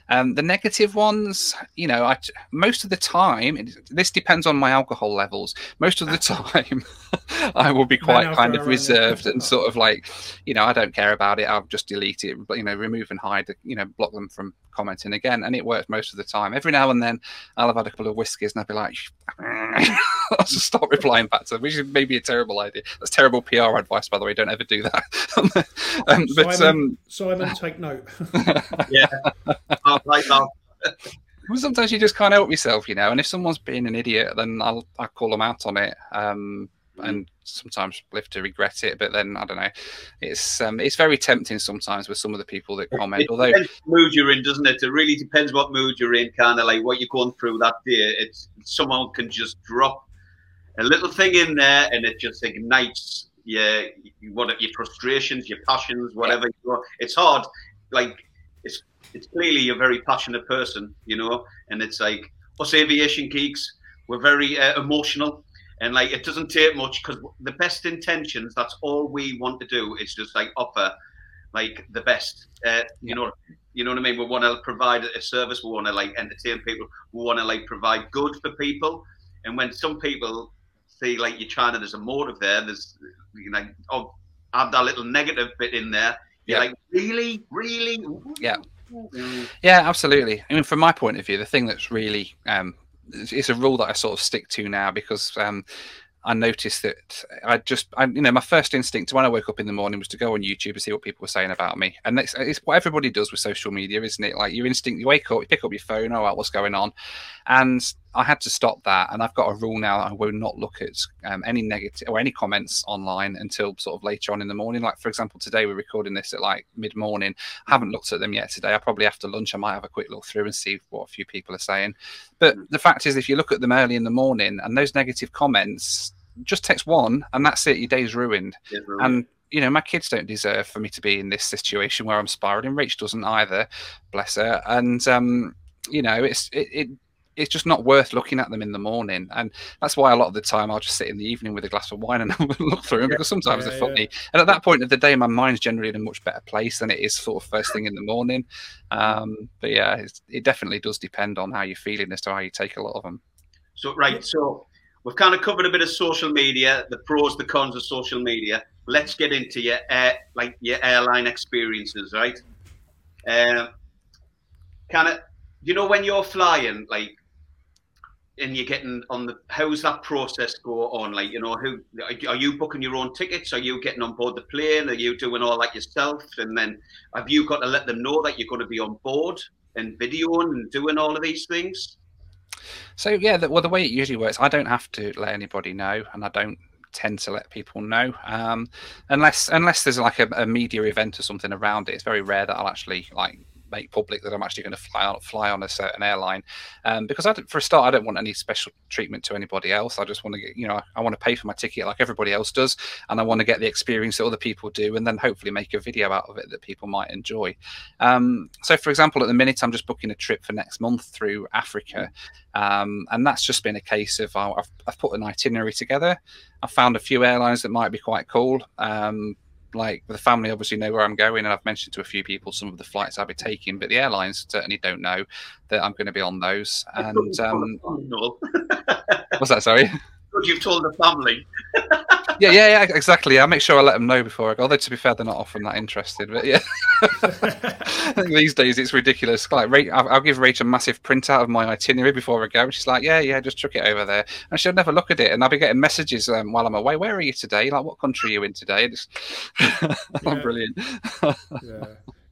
Um, the negative ones, you know, I, most of the time, this depends on my alcohol levels. Most of the time, I will be quite kind of reserved and sort of like, you know, I don't care about it. I'll just delete it, you know, remove and hide, you know, block them from commenting again, and it works most of the time. Every now and then, I'll have had a couple of whiskies and I'll be like, I'll just stop replying back to them, which is maybe a terrible idea. That's terrible PR advice, by the way. Don't ever do that. um, but Simon, um, Simon, take note. yeah like that. well, sometimes you just can't help yourself, you know. And if someone's being an idiot, then I'll I call them out on it. Um, and sometimes live to regret it. But then I don't know. It's um, it's very tempting sometimes with some of the people that comment. It Although mood you're in, doesn't it? It really depends what mood you're in, kind of like what you're going through that day. It's someone can just drop a little thing in there, and it just ignites your what your frustrations, your passions, whatever. Yeah. It's hard. Like it's it's clearly a very passionate person, you know, and it's like us aviation geeks. We're very uh, emotional and like it doesn't take much because the best intentions that's all we want to do is just like offer like the best. Uh, you know you know what i mean? We want to provide a service we want to like entertain people we want to like provide good for people. And when some people see like you're trying to there's a motive there there's you know oh have that little negative bit in there you're yeah. like really? Really? Yeah. Yeah absolutely. I mean from my point of view the thing that's really um it's a rule that I sort of stick to now because um, I noticed that I just, I, you know, my first instinct when I woke up in the morning was to go on YouTube and see what people were saying about me. And it's, it's what everybody does with social media, isn't it? Like your instinct, you wake up, you pick up your phone, oh, what's going on? And I had to stop that, and I've got a rule now I will not look at um, any negative or any comments online until sort of later on in the morning. Like for example, today we're recording this at like mid morning. I haven't looked at them yet today. I probably after lunch I might have a quick look through and see what a few people are saying. But the fact is, if you look at them early in the morning and those negative comments, just text one, and that's it. Your day's ruined. ruined. And you know, my kids don't deserve for me to be in this situation where I'm spiraling. Rach doesn't either, bless her. And um, you know, it's it, it it's just not worth looking at them in the morning. And that's why a lot of the time I'll just sit in the evening with a glass of wine and look through them yeah. because sometimes yeah, they're funny. Yeah. And at that point of the day, my mind's generally in a much better place than it is sort of first thing in the morning. Um, but yeah, it definitely does depend on how you're feeling as to how you take a lot of them. So, right. So we've kind of covered a bit of social media, the pros, the cons of social media. Let's get into your air, like your airline experiences, right? Uh, kind of, you know, when you're flying, like and you're getting on the how's that process go on? Like you know who are you booking your own tickets? Are you getting on board the plane? Are you doing all that yourself? And then have you got to let them know that you're going to be on board and videoing and doing all of these things? So yeah the, well the way it usually works i don't have to let anybody know and i don't tend to let people know um, unless unless there's like a, a media event or something around it. It's very rare that i'll actually like make public that I'm actually going to fly on, fly on a certain airline. Um, because I for a start, I don't want any special treatment to anybody else. I just want to get, you know, I want to pay for my ticket like everybody else does, and I want to get the experience that other people do, and then hopefully make a video out of it that people might enjoy. Um, so, for example, at the minute, I'm just booking a trip for next month through Africa, um, and that's just been a case of I've, I've put an itinerary together. I found a few airlines that might be quite cool. Um, like the family obviously know where I'm going, and I've mentioned to a few people some of the flights I'll be taking, but the airlines certainly don't know that I'm going to be on those. And um, what's that? Sorry. You've told the family. yeah, yeah, yeah, exactly. I make sure I let them know before I go. Although to be fair, they're not often that interested. But yeah, these days it's ridiculous. Like, I'll give Rach a massive printout of my itinerary before I go, and she's like, "Yeah, yeah, just chuck it over there." And she'll never look at it, and I'll be getting messages um, while I'm away. Where are you today? Like, what country are you in today? I'm brilliant. yeah.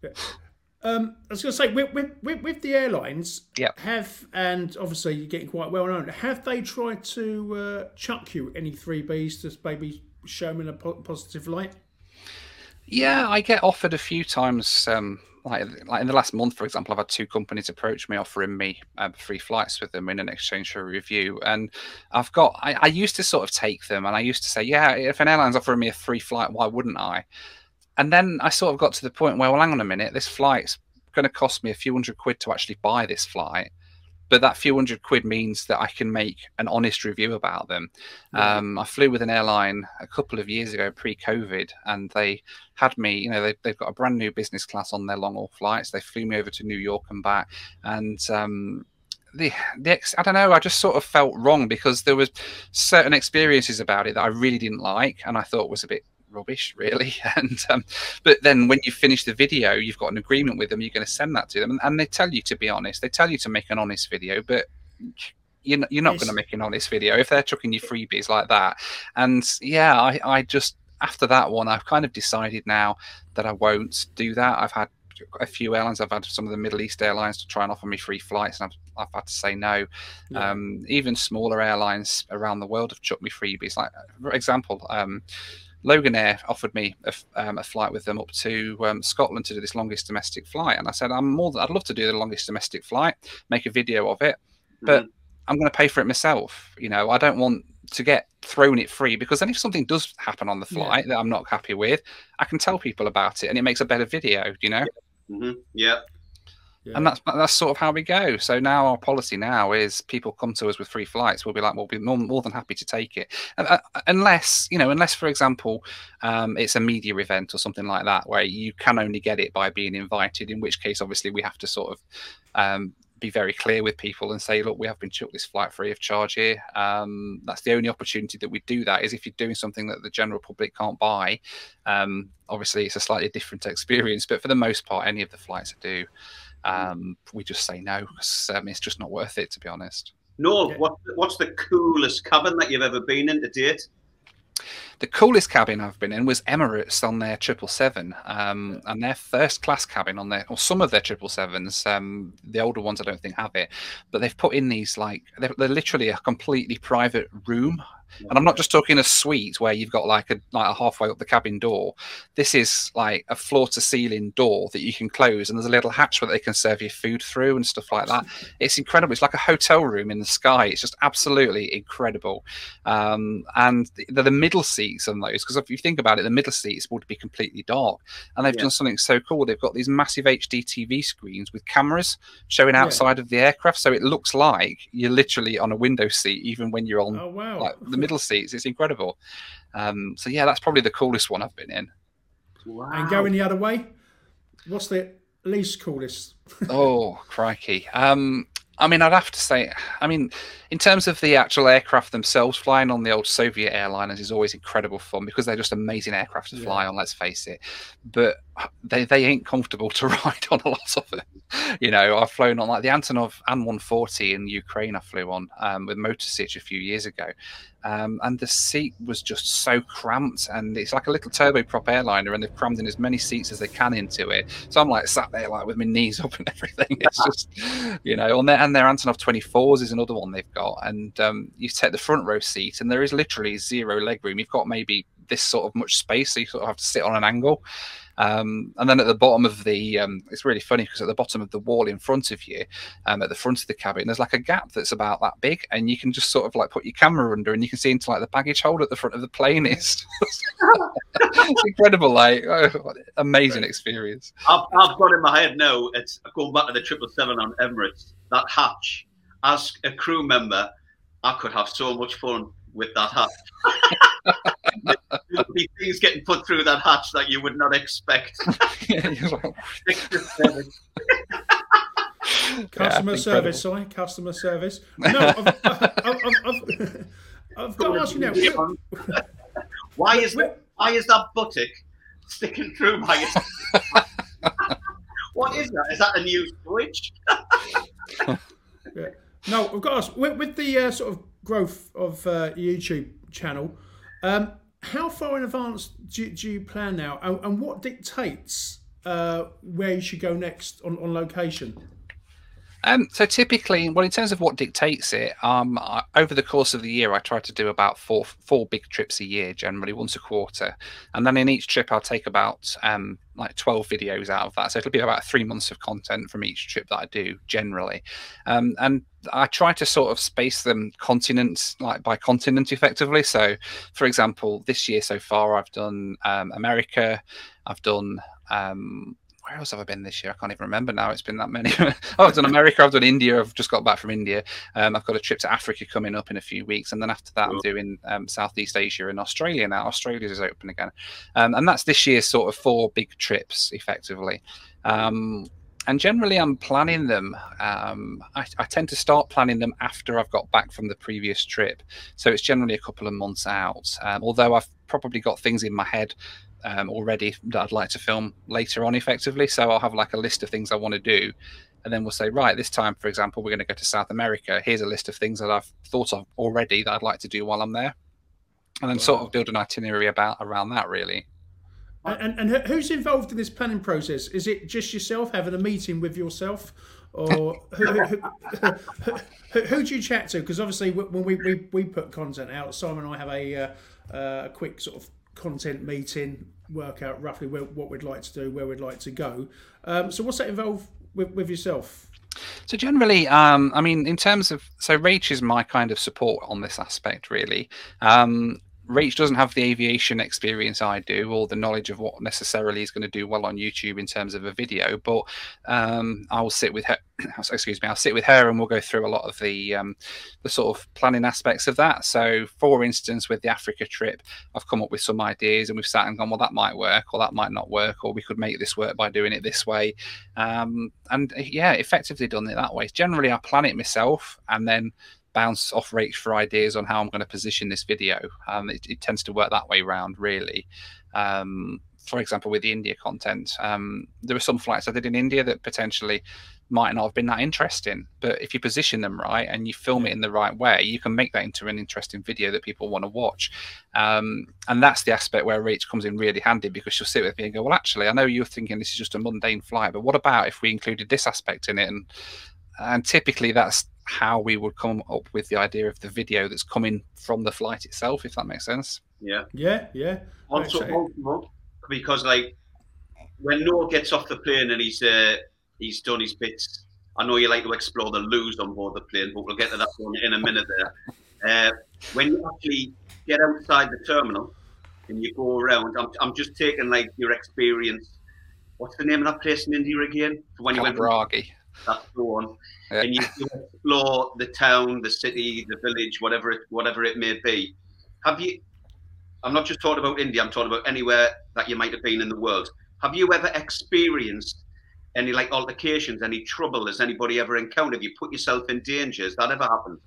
yeah. Um, I was going to say with, with, with, the airlines, yep. have and obviously you're getting quite well known. Have they tried to uh, chuck you any three Bs to maybe show them in a positive light? Yeah, I get offered a few times. Um, like like in the last month, for example, I've had two companies approach me offering me um, free flights with them in an exchange for a review, and I've got. I, I used to sort of take them, and I used to say, yeah, if an airline's offering me a free flight, why wouldn't I? And then I sort of got to the point where, well, hang on a minute, this flight's going to cost me a few hundred quid to actually buy this flight. But that few hundred quid means that I can make an honest review about them. Um, I flew with an airline a couple of years ago, pre-COVID, and they had me. You know, they, have got a brand new business class on their long haul flights. They flew me over to New York and back, and um, the the ex, I don't know. I just sort of felt wrong because there was certain experiences about it that I really didn't like, and I thought was a bit rubbish, really. And um, but then when you finish the video, you've got an agreement with them. You're going to send that to them, and, and they tell you to be honest. They tell you to make an honest video, but you're not, you're not going to make an honest video if they're chucking you freebies like that. And yeah, I, I just after that one, I've kind of decided now that I won't do that. I've had a few airlines. I've had some of the Middle East airlines to try and offer me free flights, and I've, I've had to say no. Yeah. Um, even smaller airlines around the world have chucked me freebies. Like, for example, um, Loganair offered me a, um, a, flight with them up to um, Scotland to do this longest domestic flight, and I said I'm more than I'd love to do the longest domestic flight, make a video of it, but mm. I'm going to pay for it myself. You know, I don't want to get thrown it free because then if something does happen on the flight yeah. that I'm not happy with, I can tell people about it and it makes a better video. You know. Yeah. Mm-hmm. yeah. Yeah. And that's that's sort of how we go. So now our policy now is people come to us with free flights. We'll be like, we'll be more, more than happy to take it, uh, unless you know, unless for example, um, it's a media event or something like that where you can only get it by being invited. In which case, obviously, we have to sort of um, be very clear with people and say, look, we have been chucked this flight free of charge here. Um, that's the only opportunity that we do that is if you're doing something that the general public can't buy. Um, obviously, it's a slightly different experience, but for the most part, any of the flights I do, um, we just say no because um, it's just not worth it, to be honest. No, what, what's the coolest cabin that you've ever been in to date? The coolest cabin I've been in was Emirates on their triple seven, um, and their first class cabin on their, or some of their triple sevens. Um, the older ones I don't think have it, but they've put in these like they're, they're literally a completely private room and I'm not just talking a suite where you've got like a like a halfway up the cabin door. This is like a floor to ceiling door that you can close, and there's a little hatch where they can serve you food through and stuff like that. It's incredible. It's like a hotel room in the sky. It's just absolutely incredible. Um, and the, the, middle seats on those, because if you think about it, the middle seats would be completely dark, and they've yeah. done something so cool. They've got these massive HD TV screens with cameras showing outside yeah. of the aircraft, so it looks like you're literally on a window seat, even when you're on oh, wow. like the middle seats. It's incredible. Um, so yeah, that's probably the coolest one I've been in. Wow. And going the other way, what's the least coolest? oh crikey! Um, I mean, I'd have to say, I mean, in terms of the actual aircraft themselves, flying on the old Soviet airliners is always incredible fun because they're just amazing aircraft to fly yeah. on. Let's face it, but they they ain't comfortable to ride on a lot of them. You know, I've flown on like the Antonov An 140 in Ukraine. I flew on um, with Motor Sich a few years ago, um, and the seat was just so cramped. And it's like a little turboprop airliner, and they've crammed in as many seats as they can into it. So I'm like sat there like with my knees up and everything. It's just, you know, on their and their Antonov 24s is another one they've got, and um, you take the front row seat, and there is literally zero leg room. You've got maybe this sort of much space, so you sort of have to sit on an angle. Um, and then at the bottom of the, um, it's really funny because at the bottom of the wall in front of you, um, at the front of the cabin, there's like a gap that's about that big, and you can just sort of like put your camera under, and you can see into like the baggage hold at the front of the plane. It's, it's incredible, like oh, amazing experience. I've, I've got in my head now. It's going back to the triple seven on Emirates. That hatch, as a crew member, I could have so much fun with that hatch. There'll be things getting put through that hatch that you would not expect. Customer yeah, service, sorry, customer service. No, I've, I've, I've, I've got to ask you now. why is that? Why is that buttock sticking through my? what is that? Is that a new switch? yeah. No, I've got to ask. With, with the uh, sort of growth of uh, YouTube channel, um, how far in advance do, do you plan now, and, and what dictates uh, where you should go next on, on location? Um, so typically, well, in terms of what dictates it, um, I, over the course of the year, I try to do about four four big trips a year, generally once a quarter, and then in each trip, I'll take about um, like twelve videos out of that. So it'll be about three months of content from each trip that I do, generally, um, and I try to sort of space them continent like by continent effectively. So, for example, this year so far, I've done um, America, I've done um, where else have I been this year? I can't even remember now. It's been that many. oh, I've done America. I've done India. I've just got back from India. Um, I've got a trip to Africa coming up in a few weeks, and then after that, I'm doing um, Southeast Asia and Australia now. Australia is open again, um, and that's this year's sort of four big trips, effectively. And generally, I'm planning them. Um, I, I, tend to start planning them after I've got back from the previous trip, so it's generally a couple of months out. Um, although I've probably got things in my head um, already that I'd like to film later on effectively. So I'll have like a list of things I want to do. And then we'll say, right, this time, for example, we're going to go to South America. Here's a list of things that I've thought of already that I'd like to do while I'm there. And then wow. sort of build an itinerary about around that, really. And, and, who's involved in this planning process? Is it just yourself having a meeting with yourself, or who, who, who, who, do you chat to? Because obviously, when we, we, we put content out, Simon and I have a, uh, a quick sort of content meeting, work out roughly where, what we'd like to do, where we'd like to go. Um, so, what's that involved with, with yourself? So generally, um, I mean, in terms of so Rach is my kind of support on this aspect, really. Um, Rach doesn't have the aviation experience I do, or the knowledge of what necessarily is going to do well on YouTube in terms of a video. But um, I will sit with her. excuse me. I'll sit with her, and we'll go through a lot of the um, the sort of planning aspects of that. So, for instance, with the Africa trip, I've come up with some ideas, and we've sat and gone, well, that might work, or that might not work, or we could make this work by doing it this way. Um, and yeah, effectively done it that way. Generally, I plan it myself, and then bounce off Rach for ideas on how I'm going to position this video. Um, it, it, tends to work that way around, really. Um, for example, with the India content, um, there were some flights I did in India that potentially might not have been that interesting. But if you position them right and you film it in the right way, you can make that into an interesting video that people want to watch. Um, and that's the aspect where Rach comes in really handy because she'll sit with me and go, "Well, actually, I know you're thinking this is just a mundane flight, but what about if we included this aspect in it?" And and typically that's how we would come up with the idea of the video that's coming from the flight itself, if that makes sense. Yeah. Yeah, yeah. Also, also because like when Noel gets off the plane and he's uh, he's done his bits, I know you like to explore the loos on board the plane, but we'll get to that one in a minute there. Uh, when you actually get outside the terminal and you go around, I'm, I'm just taking like your experience. What's the name of that place in India again? When you went that's one. Yeah. And you explore the town, the city, the village, whatever it, whatever it may be. Have you? I'm not just talking about India. I'm talking about anywhere that you might have been in the world. Have you ever experienced any like altercations, any trouble? Has anybody ever encountered? Have you put yourself in danger? Has that ever happened?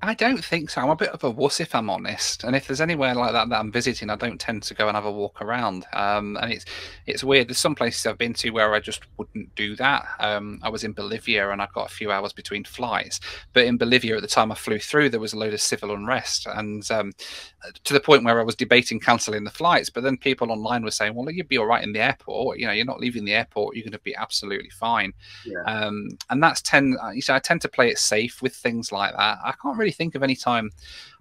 I don't think so. I'm a bit of a wuss if I'm honest. And if there's anywhere like that that I'm visiting, I don't tend to go and have a walk around. Um, and it's it's weird. There's some places I've been to where I just wouldn't do that. Um, I was in Bolivia and I got a few hours between flights. But in Bolivia at the time I flew through, there was a load of civil unrest, and um, to the point where I was debating cancelling the flights. But then people online were saying, "Well, you'd be all right in the airport. You know, you're not leaving the airport. You're going to be absolutely fine." Yeah. Um, and that's tend. You know, I tend to play it safe with things like that. I can't really really think of any time.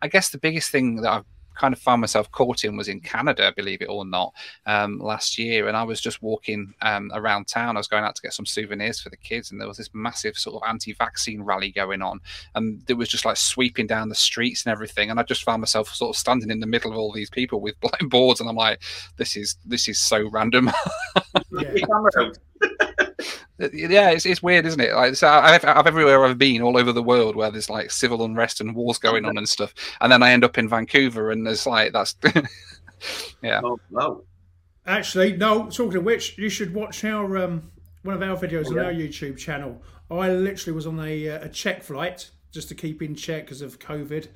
I guess the biggest thing that I've kind of found myself caught in was in Canada, believe it or not, um, last year. And I was just walking um, around town. I was going out to get some souvenirs for the kids, and there was this massive sort of anti-vaccine rally going on, and it was just like sweeping down the streets and everything. And I just found myself sort of standing in the middle of all these people with blind boards, and I'm like, this is this is so random. yeah, it's, it's weird, isn't it? Like, so I've, I've everywhere I've been, all over the world, where there's like civil unrest and wars going on and stuff, and then I end up in Vancouver, and there's like that's, yeah. Oh, no. Actually, no. Talking of which, you should watch our um, one of our videos oh, yeah. on our YouTube channel. I literally was on a, uh, a Czech flight just to keep in check because of COVID.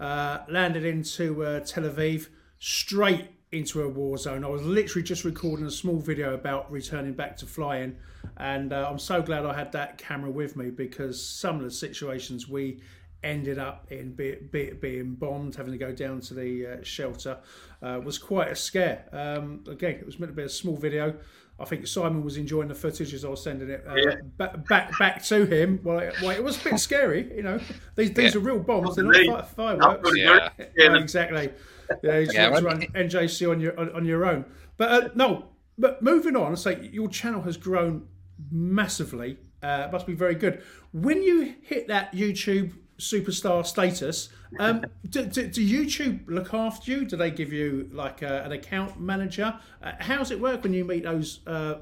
Uh, landed into uh, Tel Aviv straight into a war zone. I was literally just recording a small video about returning back to flying, and uh, I'm so glad I had that camera with me because some of the situations we ended up in, be it, be it being bombed, having to go down to the uh, shelter, uh, was quite a scare. Um, again, it was meant to be a small video. I think Simon was enjoying the footage as I was sending it uh, yeah. back, back back to him. Well it, well, it was a bit scary, you know. These these yeah. are real bombs; they're not fireworks. Yeah. yeah. exactly. Yeah, you yeah, to run NJC on your on, on your own. But uh, no, but moving on, I say your channel has grown massively. Uh, must be very good. When you hit that YouTube superstar status, um, do, do, do, YouTube look after you? Do they give you like a, an account manager? Uh, how does it work when you meet those uh,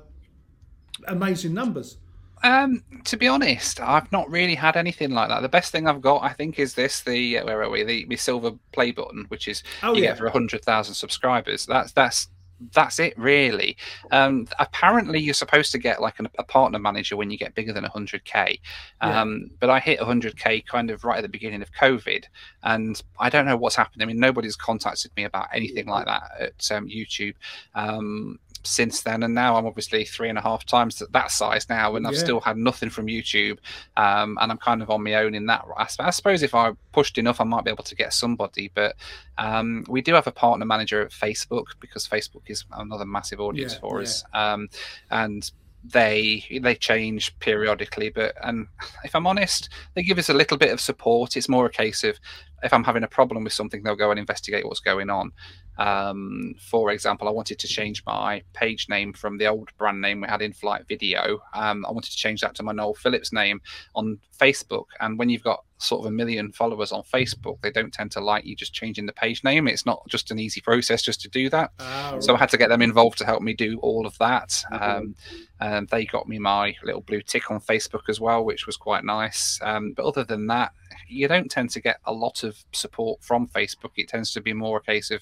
amazing numbers? Um, to be honest, I've not really had anything like that. The best thing I've got, I think, is this: the uh, where are we? The, the silver play button, which is oh, you yeah. get for hundred thousand subscribers. That's that's that's it really. Um, apparently, you're supposed to get like an, a partner manager when you get bigger than 100k. Um, yeah. But I hit 100k kind of right at the beginning of COVID, and I don't know what's happened. I mean, nobody's contacted me about anything like that at um, YouTube. Um, since then, and now I'm obviously three and a half times that size now, and I've Yeah. still had nothing from YouTube, um, and I'm kind of on my own in that aspect. I suppose if I pushed enough, I might be able to get somebody, but um, we do have a partner manager at Facebook because Facebook is another massive audience Yeah, for yeah. us, um, and they they change periodically but and if i'm honest they give us a little bit of support. It's more a case of if i'm having a problem with something they'll go and investigate what's going on. Um, for example i wanted to change my page name from the old brand name we had in flight video. Um, i wanted to change that to my noel phillips name on facebook. And when you've got sort of a million followers on facebook they don't tend to like you just changing the page name it's not just an easy process just to do that Ah, so I had to get them involved to help me do all of that. Um, and they got me my little blue tick on Facebook as well, which was quite nice. Um, but other than that, you don't tend to get a lot of support from Facebook. It tends to be more a case of,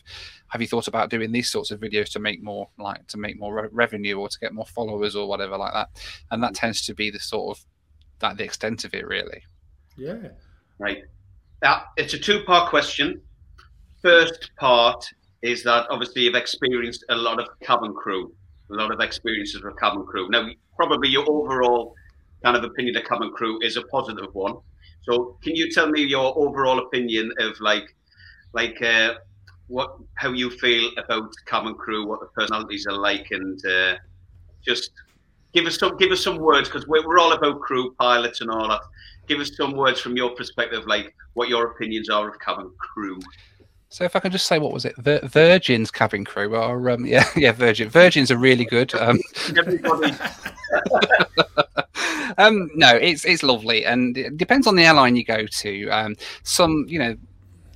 have you thought about doing these sorts of videos to make more like to make more re- revenue or to get more followers or whatever like that? And that tends to be the sort of that the extent of it really. yeah. Right. Now, it's a two part question. First part is that obviously you've experienced a lot of cabin crew, a lot of experiences with cabin crew. Now, probably your overall kind of opinion of cabin crew is a positive one. So, can you tell me your overall opinion of like, like uh, what, how you feel about cabin crew, what the personalities are like, and uh, just give us some, give us some words because we're, we're all about crew pilots and all that give us some words from your perspective, like what your opinions are of cabin crew. So if I can just say, what was it? Vir- Virgin's cabin crew, are, um, yeah, yeah, Virgin. Virgins are really good. Um, um, no, it's it's lovely, and it depends on the airline you go to. Um, some, you know,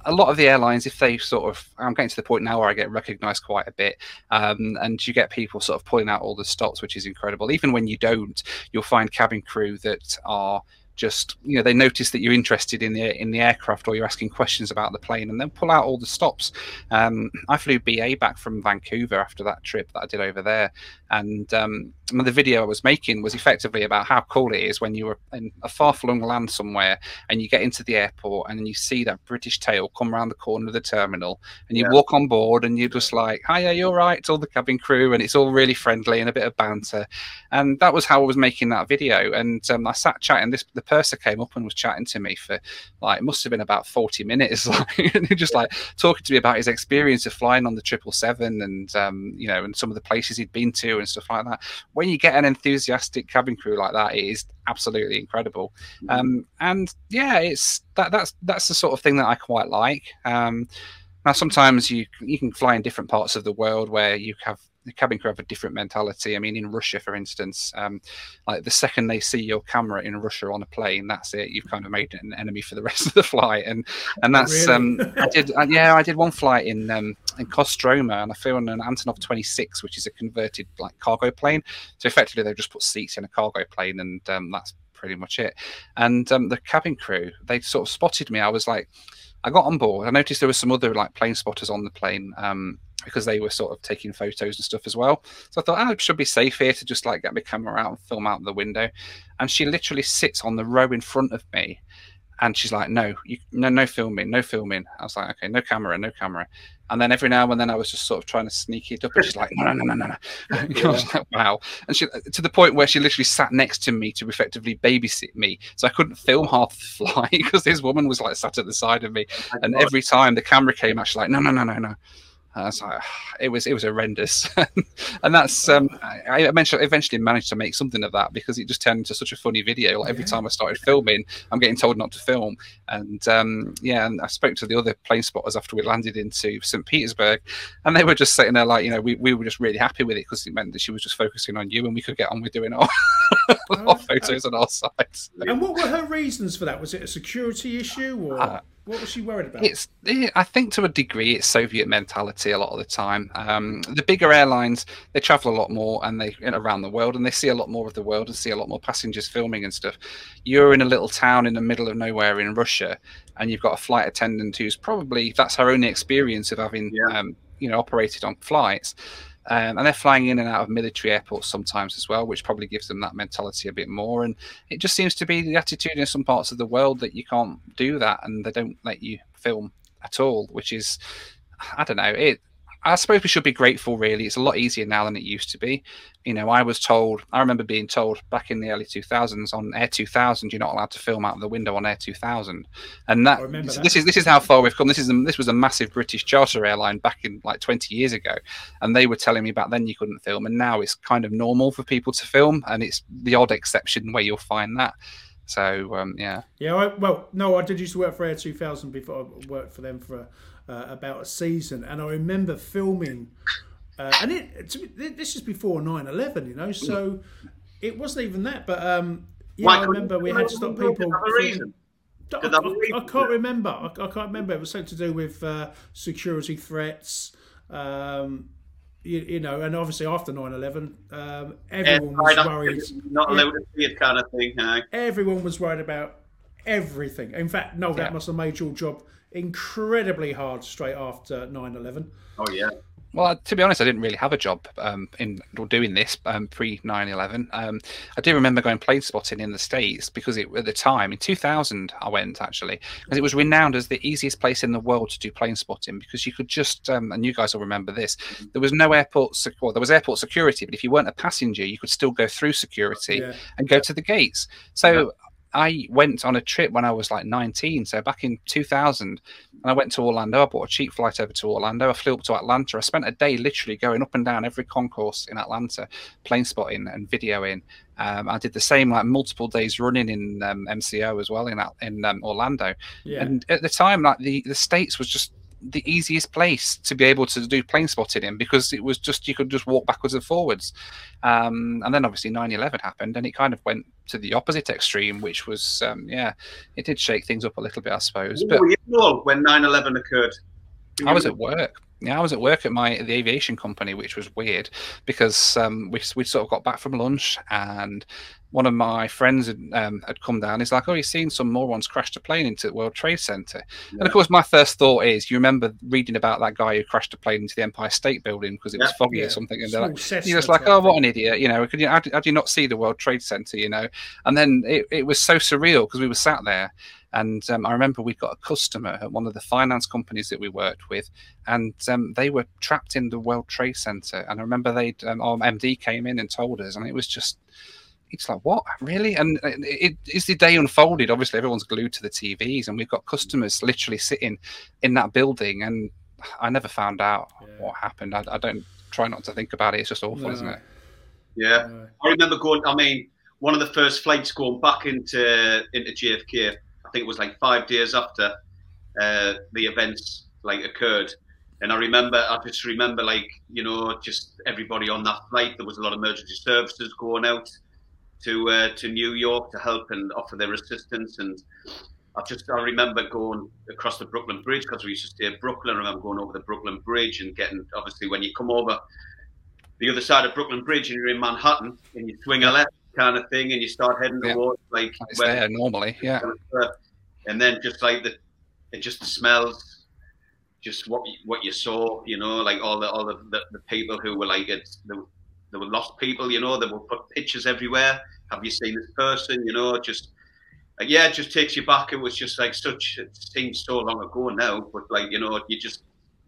a lot of the airlines, if they sort of, I'm getting to the point now where I get recognised quite a bit, um, and you get people sort of pulling out all the stops, which is incredible. Even when you don't, you'll find cabin crew that are just you know they notice that you're interested in the in the aircraft or you're asking questions about the plane and then pull out all the stops um, i flew ba back from vancouver after that trip that i did over there and um, the video i was making was effectively about how cool it is when you're in a far-flung land somewhere and you get into the airport and then you see that british tail come around the corner of the terminal and you Yeah. walk on board and you're just like hiya you're right it's all the cabin crew and it's all really friendly and a bit of banter and that was how I was making that video. And um, I sat chatting. This the purser came up and was chatting to me for like it must have been about forty minutes, like and he just like talking to me about his experience of flying on the triple seven and um, you know and some of the places he'd been to and stuff like that. When you get an enthusiastic cabin crew like that, it is absolutely incredible. Um, and yeah, it's that that's that's the sort of thing that I quite like. Um, now, sometimes you you can fly in different parts of the world where you have the cabin crew have a different mentality. I mean, in Russia, for instance, um, like the second they see your camera in Russia on a plane, that's it. You've kind of made an enemy for the rest of the flight, and and that's Really? um, I did uh, yeah I did one flight in um, in Kostroma, and I flew on an Antonov 26, which is a converted like cargo plane. So effectively, they've just put seats in a cargo plane, and um, that's pretty much it. And um, the cabin crew, they sort of spotted me. I was like, I got on board. I noticed there were some other like plane spotters on the plane. Um, because they were sort of taking photos and stuff as well. So I thought, oh, it should be safe here to just like get my camera out and film out the window. And she literally sits on the row in front of me, and she's like, "No, you, no, no filming, no filming." I was like, "Okay, no camera, no camera." And then every now and then I was just sort of trying to sneak it up, and she's like, "No, no, no, no, no." I was like, "Wow!" And she to the point where she literally sat next to me to effectively babysit me, so I couldn't film oh. half the flight because this woman was like sat at the side of me, oh and every time the camera came out, she's like, "No, no, no, no, no." And I was like, it was it was horrendous, and that's um, I, I eventually eventually managed to make something of that because it just turned into such a funny video. Like every Yeah. time I started filming, I'm getting told not to film, and um, yeah, and I spoke to the other plane spotters after we landed into St. Petersburg, and they were just sitting there like, you know, we, we were just really happy with it because it meant that she was just focusing on you, and we could get on with doing our, our photos on our sites. And what were her reasons for that? Was it a security issue, or Uh, what was she worried about? It's, I think, to a degree, it's Soviet mentality a lot of the time. Um, the bigger airlines, they travel a lot more and they around the world, and they see a lot more of the world and see a lot more passengers filming and stuff. You're in a little town in the middle of nowhere in Russia, and you've got a flight attendant who's probably that's her only experience of having, Yeah. um, you know, operated on flights. Um, and they're flying in and out of military airports sometimes as well, which probably gives them that mentality a bit more. And it just seems to be the attitude in some parts of the world that you can't do that, and they don't let you film at all, which is, I don't know, it. I suppose we should be grateful. Really, it's a lot easier now than it used to be. You know, I was told. I remember being told back in the early 2000s on Air 2000, you're not allowed to film out of the window on Air 2000, and that, that. this is this is how far we've come. This is a, this was a massive British charter airline back in like 20 years ago, and they were telling me back then you couldn't film, and now it's kind of normal for people to film, and it's the odd exception where you'll find that. So um, yeah. Yeah. I, well, no, I did used to work for Air 2000 before I worked for them for uh, about a season, and I remember filming. Uh, and it, this is before 9-11, you know, so it wasn't even that. But um, yeah, I remember we had to stop people. I, I, I, can't remember. I, I, can't remember. It was something to do with uh, security threats. Um, you, you, know, and obviously after 9-11, um, everyone was worried. Not allowed to see it kind of thing. Everyone was worried about everything. In fact, no, that yeah. must have made your job incredibly hard straight after 9-11. Oh, yeah. Well, to be honest, I didn't really have a job um, in doing this um, pre 9 11. Um, I do remember going plane spotting in the States because it, at the time, in 2000, I went actually, because it was renowned as the easiest place in the world to do plane spotting because you could just, um, and you guys will remember this, there was no airport, well, there was airport security, but if you weren't a passenger, you could still go through security yeah. and go yeah. to the gates. So yeah. I went on a trip when I was like 19, so back in 2000, and I went to Orlando. I bought a cheap flight over to Orlando. I flew up to Atlanta. I spent a day literally going up and down every concourse in Atlanta, plane spotting and videoing. Um, I did the same like multiple days running in um, MCO as well in in um, Orlando. Yeah. And at the time, like the the states was just the easiest place to be able to do plane spotting in because it was just you could just walk backwards and forwards. Um, and then obviously 9/11 happened, and it kind of went to the opposite extreme, which was um, yeah, it did shake things up a little bit, I suppose. But you know when 9/11 occurred, I was at work. Yeah, I was at work at my the aviation company, which was weird because um, we we sort of got back from lunch and one of my friends had, um, had come down. He's like, "Oh, you've seen some morons crash a plane into the World Trade Center." Yeah. And of course, my first thought is, you remember reading about that guy who crashed a plane into the Empire State Building because it was foggy yeah. or something, and they're like, you're just like, "Oh, what an idiot!" You know, could you how, how do you not see the World Trade Center? You know, and then it, it was so surreal because we were sat there. And um, I remember we got a customer at one of the finance companies that we worked with, and um, they were trapped in the World Trade Center. And I remember they, um, our MD came in and told us, and it was just it's like what really and it, as the day unfolded obviously everyone's glued to the tvs and we've got customers literally sitting in that building and i never found out yeah. what happened I, I, don't try not to think about it it's just awful no. isn't it yeah no. i remember going i mean one of the first flights going back into into jfk i think it was like five days after uh, the events like occurred and I remember, I just remember, like you know, just everybody on that flight. There was a lot of emergency services going out to uh, to New York to help and offer their assistance. And I just I remember going across the Brooklyn Bridge because we used to stay in Brooklyn. I remember going over the Brooklyn Bridge and getting obviously when you come over the other side of Brooklyn Bridge and you're in Manhattan and you swing a left kind of thing and you start heading yeah. towards like it's where, there normally, yeah. And then just like the it just smells just what what you saw, you know, like all the all the, the, the people who were like it's the there were lost people, you know, they were put pictures everywhere. Have you seen this person? You know, just like, yeah, it just takes you back. It was just like such, it seems so long ago now, but like, you know, you just,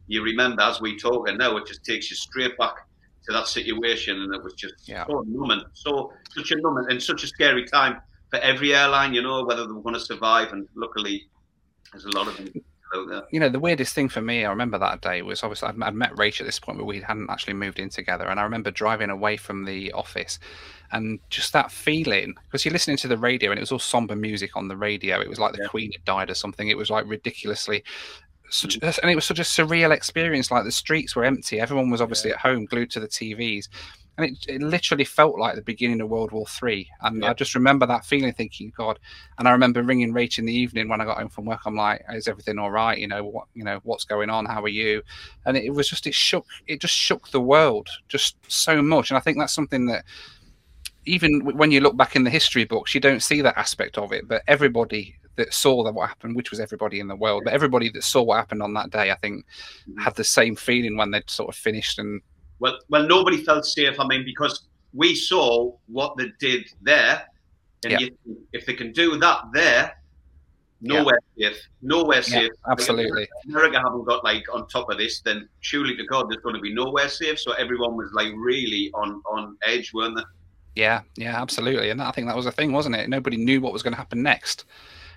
you remember as we talk, and now it just takes you straight back to that situation. And it was just yeah. so numbing, so, such a numbing and such a scary time for every airline, you know, whether they were going to survive. And luckily, there's a lot of them you know, the weirdest thing for me, I remember that day was obviously I'd, I'd, met Rach at this point, but we hadn't actually moved in together. And I remember driving away from the office and just that feeling because you're listening to the radio and it was all somber music on the radio. It was like the yeah. Queen had died or something. It was like ridiculously such, mm. and it was such a surreal experience. Like the streets were empty, everyone was obviously yeah. at home, glued to the TVs, and it, it literally felt like the beginning of World War Three. And yeah. I just remember that feeling, thinking, God. And I remember ringing Rach in the evening when I got home from work. I'm like, "Is everything all right? You know what? You know what's going on? How are you?" And it, it was just it shook. It just shook the world just so much. And I think that's something that even when you look back in the history books, you don't see that aspect of it. But everybody that saw that what happened, which was everybody in the world, but everybody that saw what happened on that day, I think, mm-hmm. had the same feeling when they'd sort of finished and well, well, nobody felt safe. I mean, because we saw what they did there, and you, if they can do that there, nowhere yeah. safe, nowhere safe. Yeah, absolutely. America haven't got like on top of this, then surely to God, there's going to be nowhere safe. So everyone was like really on on edge, weren't they? Yeah, yeah, absolutely. And I think that was a thing, wasn't it? Nobody knew what was going to happen next.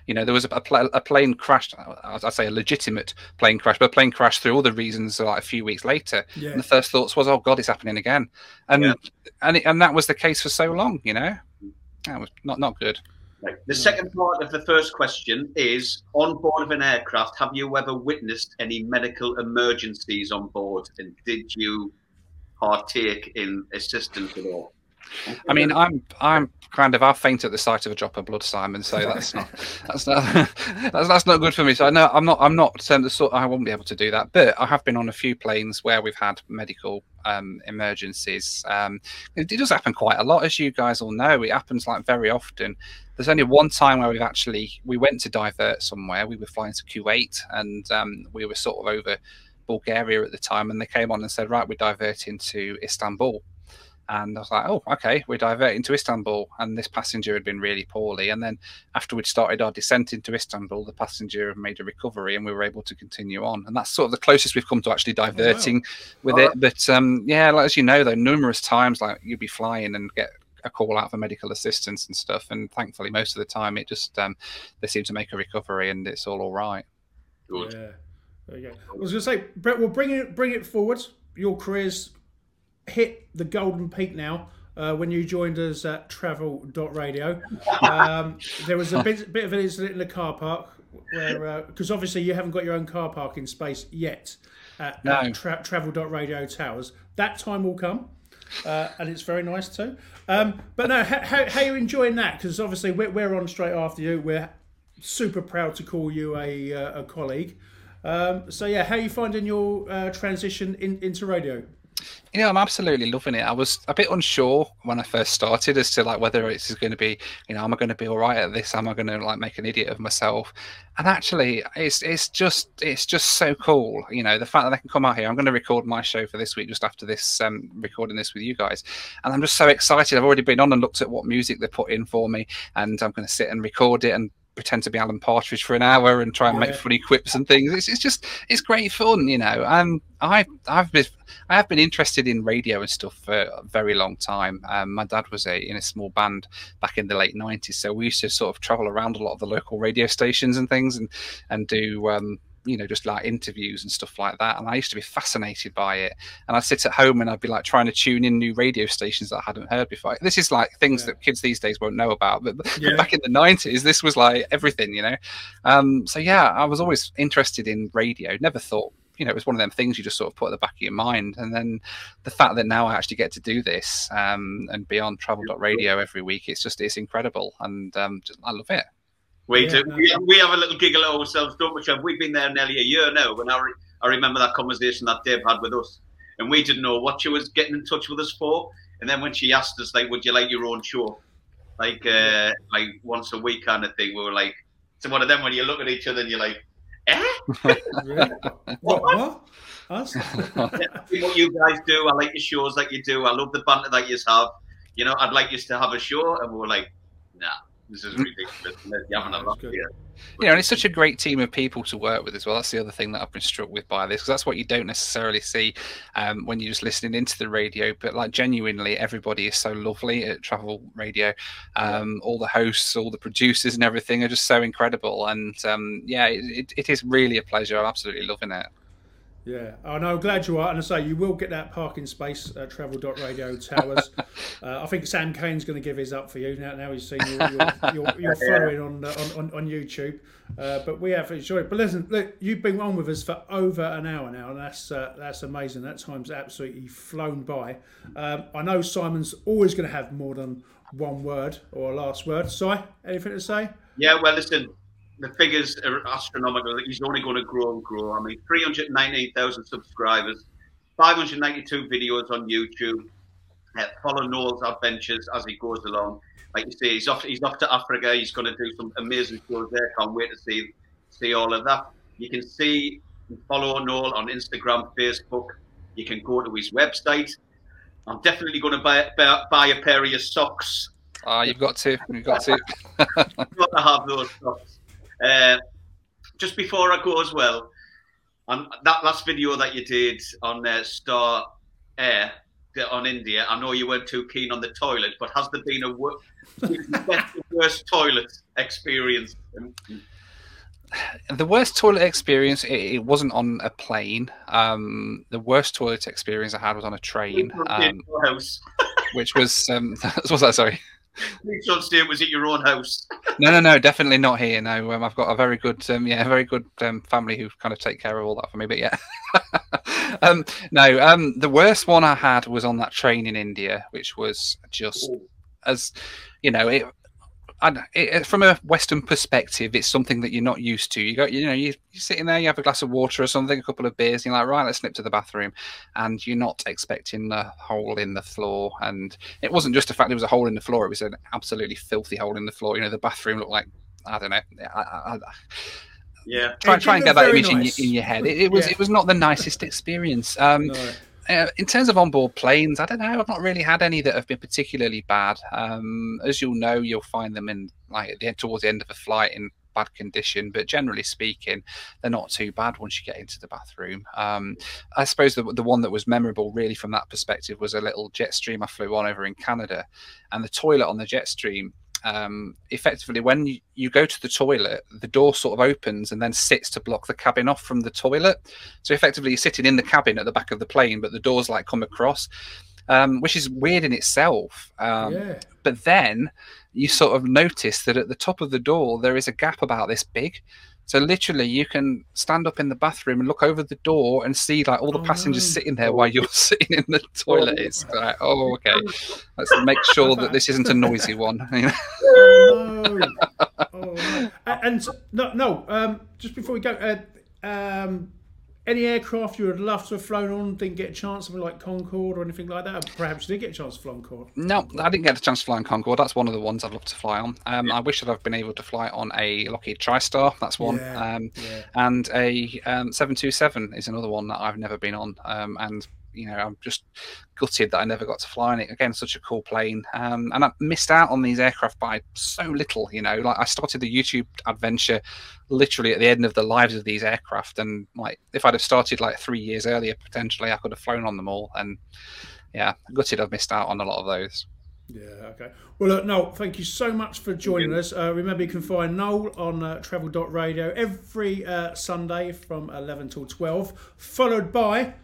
You know, there was a, a, a plane crash. I'd say a legitimate plane crash, but a plane crash through all the reasons. Like a few weeks later, yeah. and the first thoughts was, "Oh God, it's happening again," and yeah. and it, and that was the case for so long. You know, that was not not good. The second part of the first question is: On board of an aircraft, have you ever witnessed any medical emergencies on board, and did you partake in assistance at all? I mean, I'm I'm kind of I faint at the sight of a drop of blood, Simon. So that's not that's not that's, that's not good for me. So I know I'm not I'm not um, the sort I won't be able to do that. But I have been on a few planes where we've had medical um, emergencies. Um, it, it, does happen quite a lot, as you guys all know. It happens like very often. There's only one time where we've actually we went to divert somewhere. We were flying to Kuwait, and um, we were sort of over Bulgaria at the time, and they came on and said, "Right, we're diverting to Istanbul." And I was like, oh, okay, we're diverting to Istanbul. And this passenger had been really poorly. And then after we'd started our descent into Istanbul, the passenger made a recovery and we were able to continue on. And that's sort of the closest we've come to actually diverting oh, wow. with it. But um, yeah, like, as you know, though, numerous times, like you'd be flying and get a call out for medical assistance and stuff. And thankfully, most of the time, it just, um, they seem to make a recovery and it's all all right. Good. Yeah. There you go. I was going to say, Brett, we'll bring it, bring it forward. Your career's hit the golden peak now. Uh, when you joined us at travel.radio. Um, there was a bit, bit, of an incident in the car park where, because uh, obviously you haven't got your own car parking space yet at, no. at tra- travel.radio towers. That time will come. Uh, and it's very nice too. Um, but no, how, how, how, are you enjoying that? Because obviously we're, we're, on straight after you. We're super proud to call you a, uh, a colleague. Um, so yeah, how are you finding your uh, transition in, into radio? You know, I'm absolutely loving it. I was a bit unsure when I first started as to like whether it's going to be, you know, am I going to be all right at this? Am I going to like make an idiot of myself? And actually, it's it's just it's just so cool. You know, the fact that I can come out here. I'm going to record my show for this week just after this um, recording this with you guys, and I'm just so excited. I've already been on and looked at what music they put in for me, and I'm going to sit and record it and pretend to be Alan Partridge for an hour and try and yeah. make funny quips and things. It's, it's just it's great fun, you know. Um, I I've been I have been interested in radio and stuff for a very long time. Um, my dad was a in a small band back in the late '90s, so we used to sort of travel around a lot of the local radio stations and things, and and do um, you know, just like interviews and stuff like that. And I used to be fascinated by it. And I'd sit at home and I'd be like trying to tune in new radio stations that I hadn't heard before. This is like things yeah. that kids these days won't know about. But, yeah. back in the 90s, this was like everything, you know? Um, so yeah, I was always interested in radio. Never thought, you know, it was one of them things you just sort of put at the back of your mind. And then the fact that now I actually get to do this um, and be on travel.radio every week, it's just, it's incredible. And um, just, I love it. We yeah, do. No. We, we, have a little giggle at ourselves, don't we, Trev? We've been there nearly a year now. When I, re- I remember that conversation that Dave had with us, and we didn't know what she was getting in touch with us for. And then when she asked us, like, "Would you like your own show?" Like, uh, like once a week kind of thing, we were like, "So one of them when you look at each other and you're like, eh? what? what? what you guys do. I like your shows like you do. I love the banter that you have. You know, I'd like you to have a show, and we were like, nah this is ridiculous. You haven't enough here. You know, and it's such a great team of people to work with as well. That's the other thing that I've been struck with by this, because that's what you don't necessarily see um, when you're just listening into the radio. But like genuinely, everybody is so lovely at Travel Radio. Um, all the hosts, all the producers, and everything are just so incredible. And um, yeah, it, it is really a pleasure. I'm absolutely loving it. Yeah, oh, no, glad you are. And I say, you will get that parking space at travel.radio towers. uh, I think Sam Kane's going to give his up for you now. Now he's seen your, your, your, your following on, on, on YouTube. Uh, but we have enjoyed it. But listen, look, you've been on with us for over an hour now, and that's uh, that's amazing. That time's absolutely flown by. Um, I know Simon's always going to have more than one word or a last word. Si, anything to say? Yeah, well, listen, the figures are astronomical. He's only going to grow and grow. I mean, 398,000 subscribers, 592 videos on YouTube. Uh, follow Noel's adventures as he goes along. Like you say, he's off. He's off to Africa. He's going to do some amazing shows there. Can't wait to see see all of that. You can see and follow Noel on Instagram, Facebook. You can go to his website. I'm definitely going to buy, buy, buy a pair of your socks. Ah, you've got to. You've got to. you've got to have those socks. Uh, just before I go as well, on that last video that you did on uh, Star Air on India, I know you weren't too keen on the toilet, but has there been a wor- worst toilet experience? The worst toilet experience, it, it wasn't on a plane. Um, the worst toilet experience I had was on a train, um, which was, um, what was that, sorry? Say it was at your own house. no, no, no, definitely not here. No, um, I've got a very good, um, yeah, very good um, family who kind of take care of all that for me. But yeah, um, no, um, the worst one I had was on that train in India, which was just Ooh. as you know, it and it, from a Western perspective, it's something that you're not used to. You go, you know, you, are sitting there, you have a glass of water or something, a couple of beers, and you're like, right, let's slip to the bathroom, and you're not expecting a hole in the floor. And it wasn't just the fact there was a hole in the floor; it was an absolutely filthy hole in the floor. You know, the bathroom looked like I don't know. I, I, yeah, try, try and get that image nice. in, your, in your head. It, it was yeah. it was not the nicest experience. Um, no uh, in terms of onboard planes, I don't know. I've not really had any that have been particularly bad. Um, as you'll know, you'll find them in like the towards the end of a flight in bad condition, but generally speaking, they're not too bad once you get into the bathroom. Um, I suppose the, the one that was memorable, really, from that perspective, was a little Jetstream I flew on over in Canada, and the toilet on the Jetstream um, effectively when you, you, go to the toilet, the door sort of opens and then sits to block the cabin off from the toilet. So effectively, you're sitting in the cabin at the back of the plane, but the doors like come across, um, which is weird in itself. Um, yeah. But then you sort of notice that at the top of the door there is a gap about this big. So literally, you can stand up in the bathroom and look over the door and see like all the oh, passengers sitting there while you're sitting in the toilet. It's like, oh, okay. Let's make sure that this isn't a noisy one. oh, no. oh, no. And no, no. Um, just before we go, uh, um, any aircraft you would love to have flown on didn't get a chance, something like Concorde or anything like that? Perhaps you did get a chance to fly on Concorde. No, I didn't get a chance to fly on Concorde. That's one of the ones I'd love to fly on. Um, yeah. I wish that I've been able to fly on a Lockheed TriStar. That's one, yeah. Um, yeah. and a um, 727 is another one that I've never been on. Um, and you know, I'm just gutted that I never got to fly on it. Again, such a cool plane. Um, and I missed out on these aircraft by so little, you know. Like I started the YouTube adventure literally at the end of the lives of these aircraft. And like if I'd have started like three years earlier, potentially I could have flown on them all. And yeah, gutted I've missed out on a lot of those. Yeah, okay. Well, look, Noel, thank you so much for joining us. Uh, remember, you can find Noel on uh, travel.radio every uh, Sunday from 11 till 12, followed by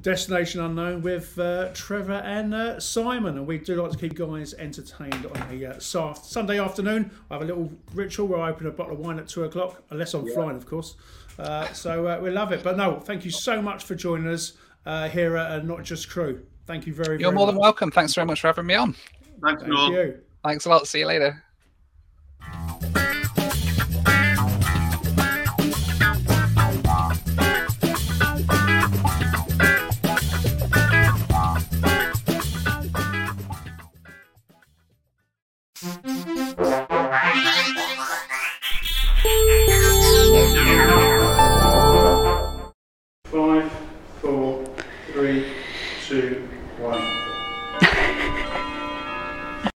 Destination Unknown with uh, Trevor and uh, Simon. And we do like to keep guys entertained on a uh, Sunday afternoon. I have a little ritual where I open a bottle of wine at two o'clock, unless I'm yeah. flying, of course. Uh, so uh, we love it. But no, thank you so much for joining us uh, here at Not Just Crew. Thank you very, much. You're very more much. than welcome. Thanks very much for having me on. Thanks, Thank you. Thanks a lot. See you later.